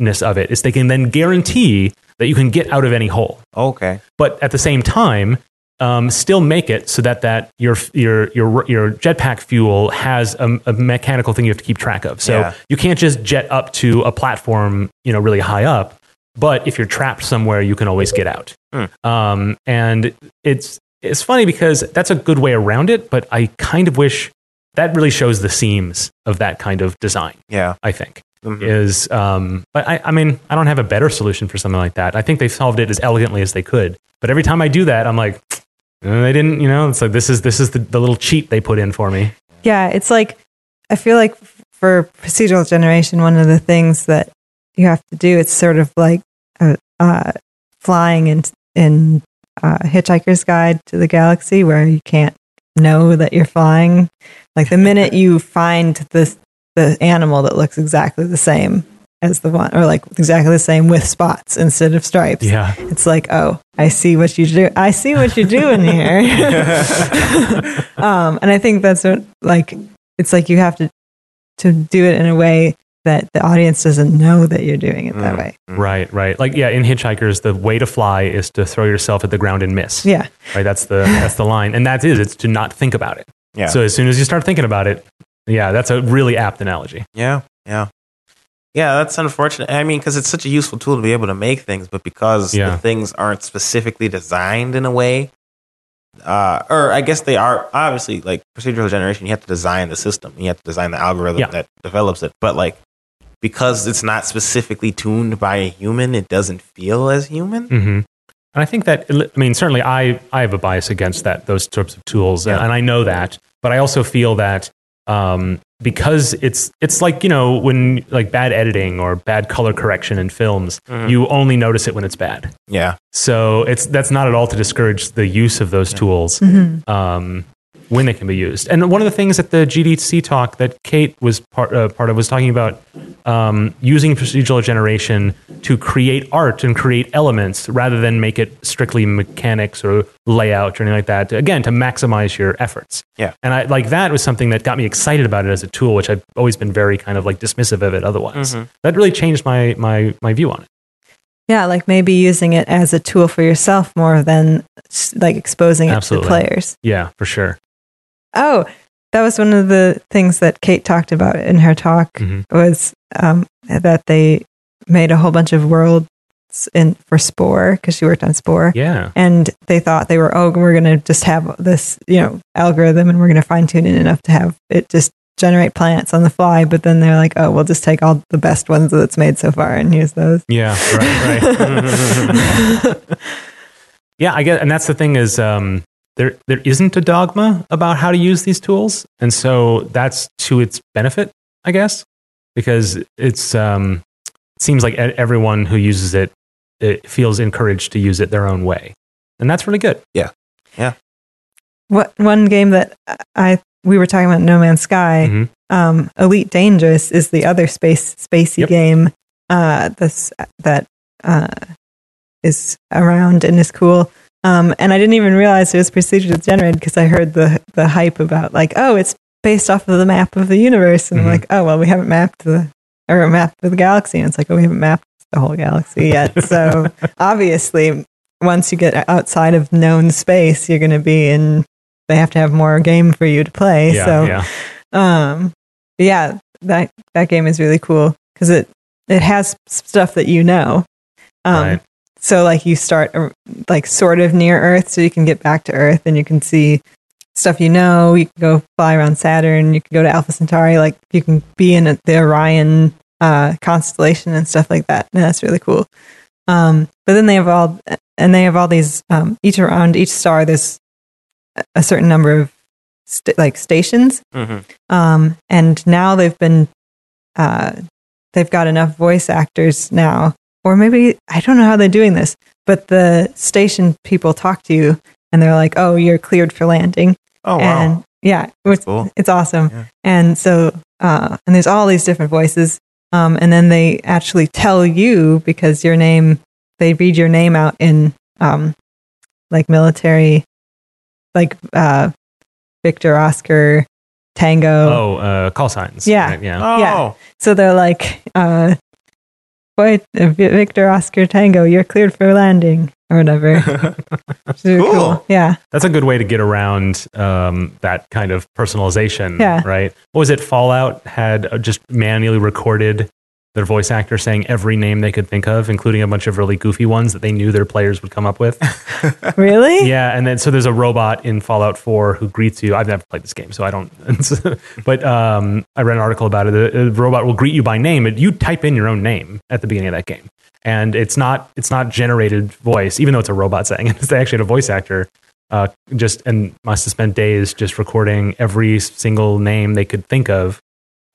Speaker 1: proceduralness of it. Is they can then guarantee that you can get out of any hole,
Speaker 3: Okay.
Speaker 1: but at the same time, um, still make it so that that your your your your jetpack fuel has a, a mechanical thing you have to keep track of. So
Speaker 3: Yeah.
Speaker 1: you can't just jet up to a platform, you know, really high up. But if you're trapped somewhere, you can always get out.
Speaker 3: Hmm.
Speaker 1: Um, and it's it's funny because that's a good way around it. But I kind of wish that really shows the seams of that kind of design.
Speaker 3: Yeah.
Speaker 1: I think
Speaker 3: Mhm.
Speaker 1: is, um, but I, I mean, I don't have a better solution for something like that. I think they solved it as elegantly as they could. But every time I do that, I'm like, "Uh, they didn't, you know. It's like this is this is the, the little cheat they put in for me.
Speaker 2: Yeah, it's like I feel like for procedural generation, one of the things that you have to do it's sort of like uh, uh, flying in in uh, Hitchhiker's Guide to the Galaxy, where you can't know that you're flying. Like the minute you find this the animal that looks exactly the same as the one, or like exactly the same with spots instead of stripes.
Speaker 1: Yeah,
Speaker 2: It's like, oh, I see what you do. I see what you're doing here. um, and I think that's what, like, it's like you have to to do it in a way that the audience doesn't know that you're doing it that
Speaker 3: Mm.
Speaker 2: way.
Speaker 1: right, right. Like yeah, in Hitchhikers, the way to fly is to throw yourself at the ground and miss.
Speaker 2: Yeah,
Speaker 1: Right. That's the that's the line, and that is it's to not think about it.
Speaker 3: Yeah.
Speaker 1: So as soon as you start thinking about it, yeah, that's a really apt analogy.
Speaker 3: Yeah, yeah, yeah. That's unfortunate. I mean, because it's such a useful tool to be able to make things, but because
Speaker 1: Yeah.
Speaker 3: the things aren't specifically designed in a way, uh, or I guess they are obviously like procedural generation. You have to design the system. You have to design the algorithm
Speaker 1: Yeah.
Speaker 3: that develops it. But like because it's not specifically tuned by a human, it doesn't feel as human.
Speaker 1: hmm And I think that I mean certainly I I have a bias against that those sorts of tools,
Speaker 3: Yeah.
Speaker 1: and I know that. But I also feel that um, because it's it's like you know when like bad editing or bad color correction in films,
Speaker 3: Mhm.
Speaker 1: you only notice it when it's bad.
Speaker 3: Yeah,
Speaker 1: So it's that's not at all to discourage the use of those tools
Speaker 2: Mm-hmm.
Speaker 1: um, when they can be used. And one of the things at the GDC talk that Kate was part uh, part of was talking about um, using procedural generation to create art and create elements rather than make it strictly mechanics or layout or anything like that. Again, to maximize your efforts.
Speaker 3: Yeah.
Speaker 1: And I like that was something that got me excited about it as a tool, which I've always been very kind of like dismissive of it otherwise.
Speaker 3: Mhm.
Speaker 1: That really changed my my my view on it.
Speaker 2: yeah, like maybe using it as a tool for yourself more than like exposing it
Speaker 1: Absolutely.
Speaker 2: to players.
Speaker 1: Yeah, for sure.
Speaker 2: Oh, that was one of the things that Kate talked about in her talk
Speaker 1: Mhm.
Speaker 2: was um, that they made a whole bunch of worlds in for Spore because she worked on Spore.
Speaker 1: Yeah.
Speaker 2: and they thought they were oh we're going to just have this you know algorithm and we're going to fine tune it enough to have it just generate plants on the fly but then they're like oh we'll just take all the best ones that it's made so far and use those
Speaker 1: Yeah. Right. Right. Yeah, I get, and that's the thing is um, there there isn't a dogma about how to use these tools, and so that's to its benefit, I guess, because it's um, it seems like e- everyone who uses it, it feels encouraged to use it their own way, and that's really good. Yeah, yeah.
Speaker 2: What one game that i we were talking about no man's sky
Speaker 1: Mhm.
Speaker 2: um, elite dangerous is the other space spacey
Speaker 1: Yep.
Speaker 2: game uh, this that uh, is around and is cool Um, and I didn't even realize it was procedurally generated because I heard the the hype about like, oh, it's based off of the map of the universe, and I'm
Speaker 1: Mhm.
Speaker 2: like, oh well, we haven't mapped the or mapped the galaxy, and it's like, oh, we haven't mapped the whole galaxy yet. So obviously, once you get outside of known space, you're going to be in. They have to have more game for you to play.
Speaker 1: Yeah,
Speaker 2: so
Speaker 1: yeah.
Speaker 2: um yeah that that game is really cool because it it has stuff that you know um
Speaker 1: Right.
Speaker 2: So like you start uh, like sort of near earth so you can get back to earth and you can see stuff you know. You can go fly around saturn. You can go to alpha centauri. Like you can be in the orion uh constellation and stuff like that. And that's really cool. Um but then they have all and they have all these um each around each star there's a- certain number of st- like stations.
Speaker 3: Hmm
Speaker 2: um, and now they've been uh, they've got enough voice actors now or maybe i don't know how they're doing this but the station people talk to you and they're like oh you're cleared for landing
Speaker 3: Oh wow.
Speaker 2: and yeah it's,
Speaker 3: Cool.
Speaker 2: it's awesome
Speaker 3: Yeah.
Speaker 2: and so uh, and there's all these different voices um, and then they actually tell you because your name they read your name out in um, like military like uh, victor oscar tango
Speaker 1: Oh, uh, call signs.
Speaker 2: Yeah.
Speaker 1: yeah.
Speaker 3: oh.
Speaker 2: yeah. So they're like, uh, boy, uh, Victor Oscar Tango, you're cleared for landing or whatever. It's really
Speaker 3: Cool.
Speaker 2: Yeah.
Speaker 1: That's a good way to get around um, that kind of personalization,
Speaker 2: Yeah.
Speaker 1: right? What was it? Fallout had uh, just manually recorded their voice actor saying every name they could think of, including a bunch of really goofy ones that they knew their players would come up with.
Speaker 2: Really?
Speaker 1: yeah, and then so there's a robot in Fallout 4 who greets you. I've never played this game, so I don't. but um, I read an article about it. The, the robot will greet you by name, you type in your own name at the beginning of that game, and it's not it's not generated voice, even though it's a robot saying it. they actually had a voice actor. Uh, just and must have spent days just recording every single name they could think of.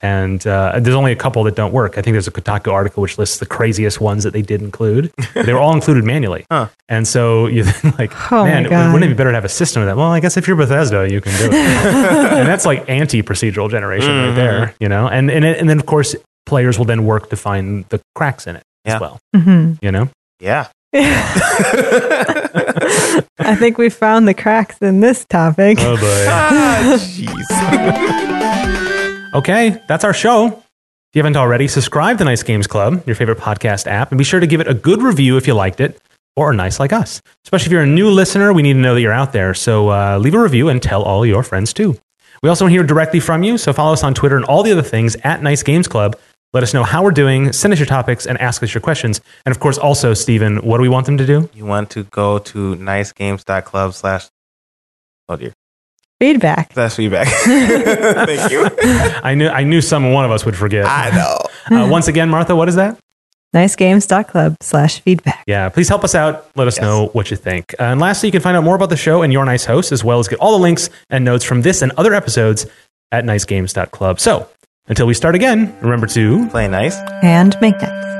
Speaker 1: And uh, there's only a couple that don't work. I think there's a Kotaku article which lists the craziest ones that they did include. they were all included manually.
Speaker 3: Huh.
Speaker 1: And so you think like,
Speaker 2: Oh
Speaker 1: man, wouldn't it be better to have a system of that? Well, I guess if you're Bethesda, you can do it. and that's like anti-procedural generation right
Speaker 3: Mhm.
Speaker 1: there, you know. And and it, and then of course players will then work to find the cracks in it
Speaker 3: Yeah.
Speaker 1: as well.
Speaker 2: hmm
Speaker 1: You know.
Speaker 3: Yeah.
Speaker 2: I think we found the cracks in this topic.
Speaker 1: Oh boy.
Speaker 3: ah, jeez.
Speaker 1: Okay, that's our show. If you haven't already, subscribe to Nice Games Club, your favorite podcast app, and be sure to give it a good review if you liked it or are nice like us. Especially if you're a new listener, we need to know that you're out there. So uh, leave a review and tell all your friends too. We also want to hear directly from you, so follow us on Twitter and all the other things at Nice Games Club. Let us know how we're doing, send us your topics, and ask us your questions. And of course, also, Stephen, what do we want them to do?
Speaker 3: you want to go to nicegames.club slash oh dear
Speaker 2: Feedback.
Speaker 3: slash feedback. Thank you.
Speaker 1: I knew I knew some one of us would forget.
Speaker 3: I know.
Speaker 1: Uh, once again, Martha, what is that?
Speaker 2: Nicegames.club slash feedback.
Speaker 1: Yeah, please help us out. Let us
Speaker 3: Yes.
Speaker 1: know what you think. Uh, and lastly, you can find out more about the show and your nice host, as well as get all the links and notes from this and other episodes at nicegames.club. So until we start again, remember to
Speaker 3: Play nice.
Speaker 2: And make nice.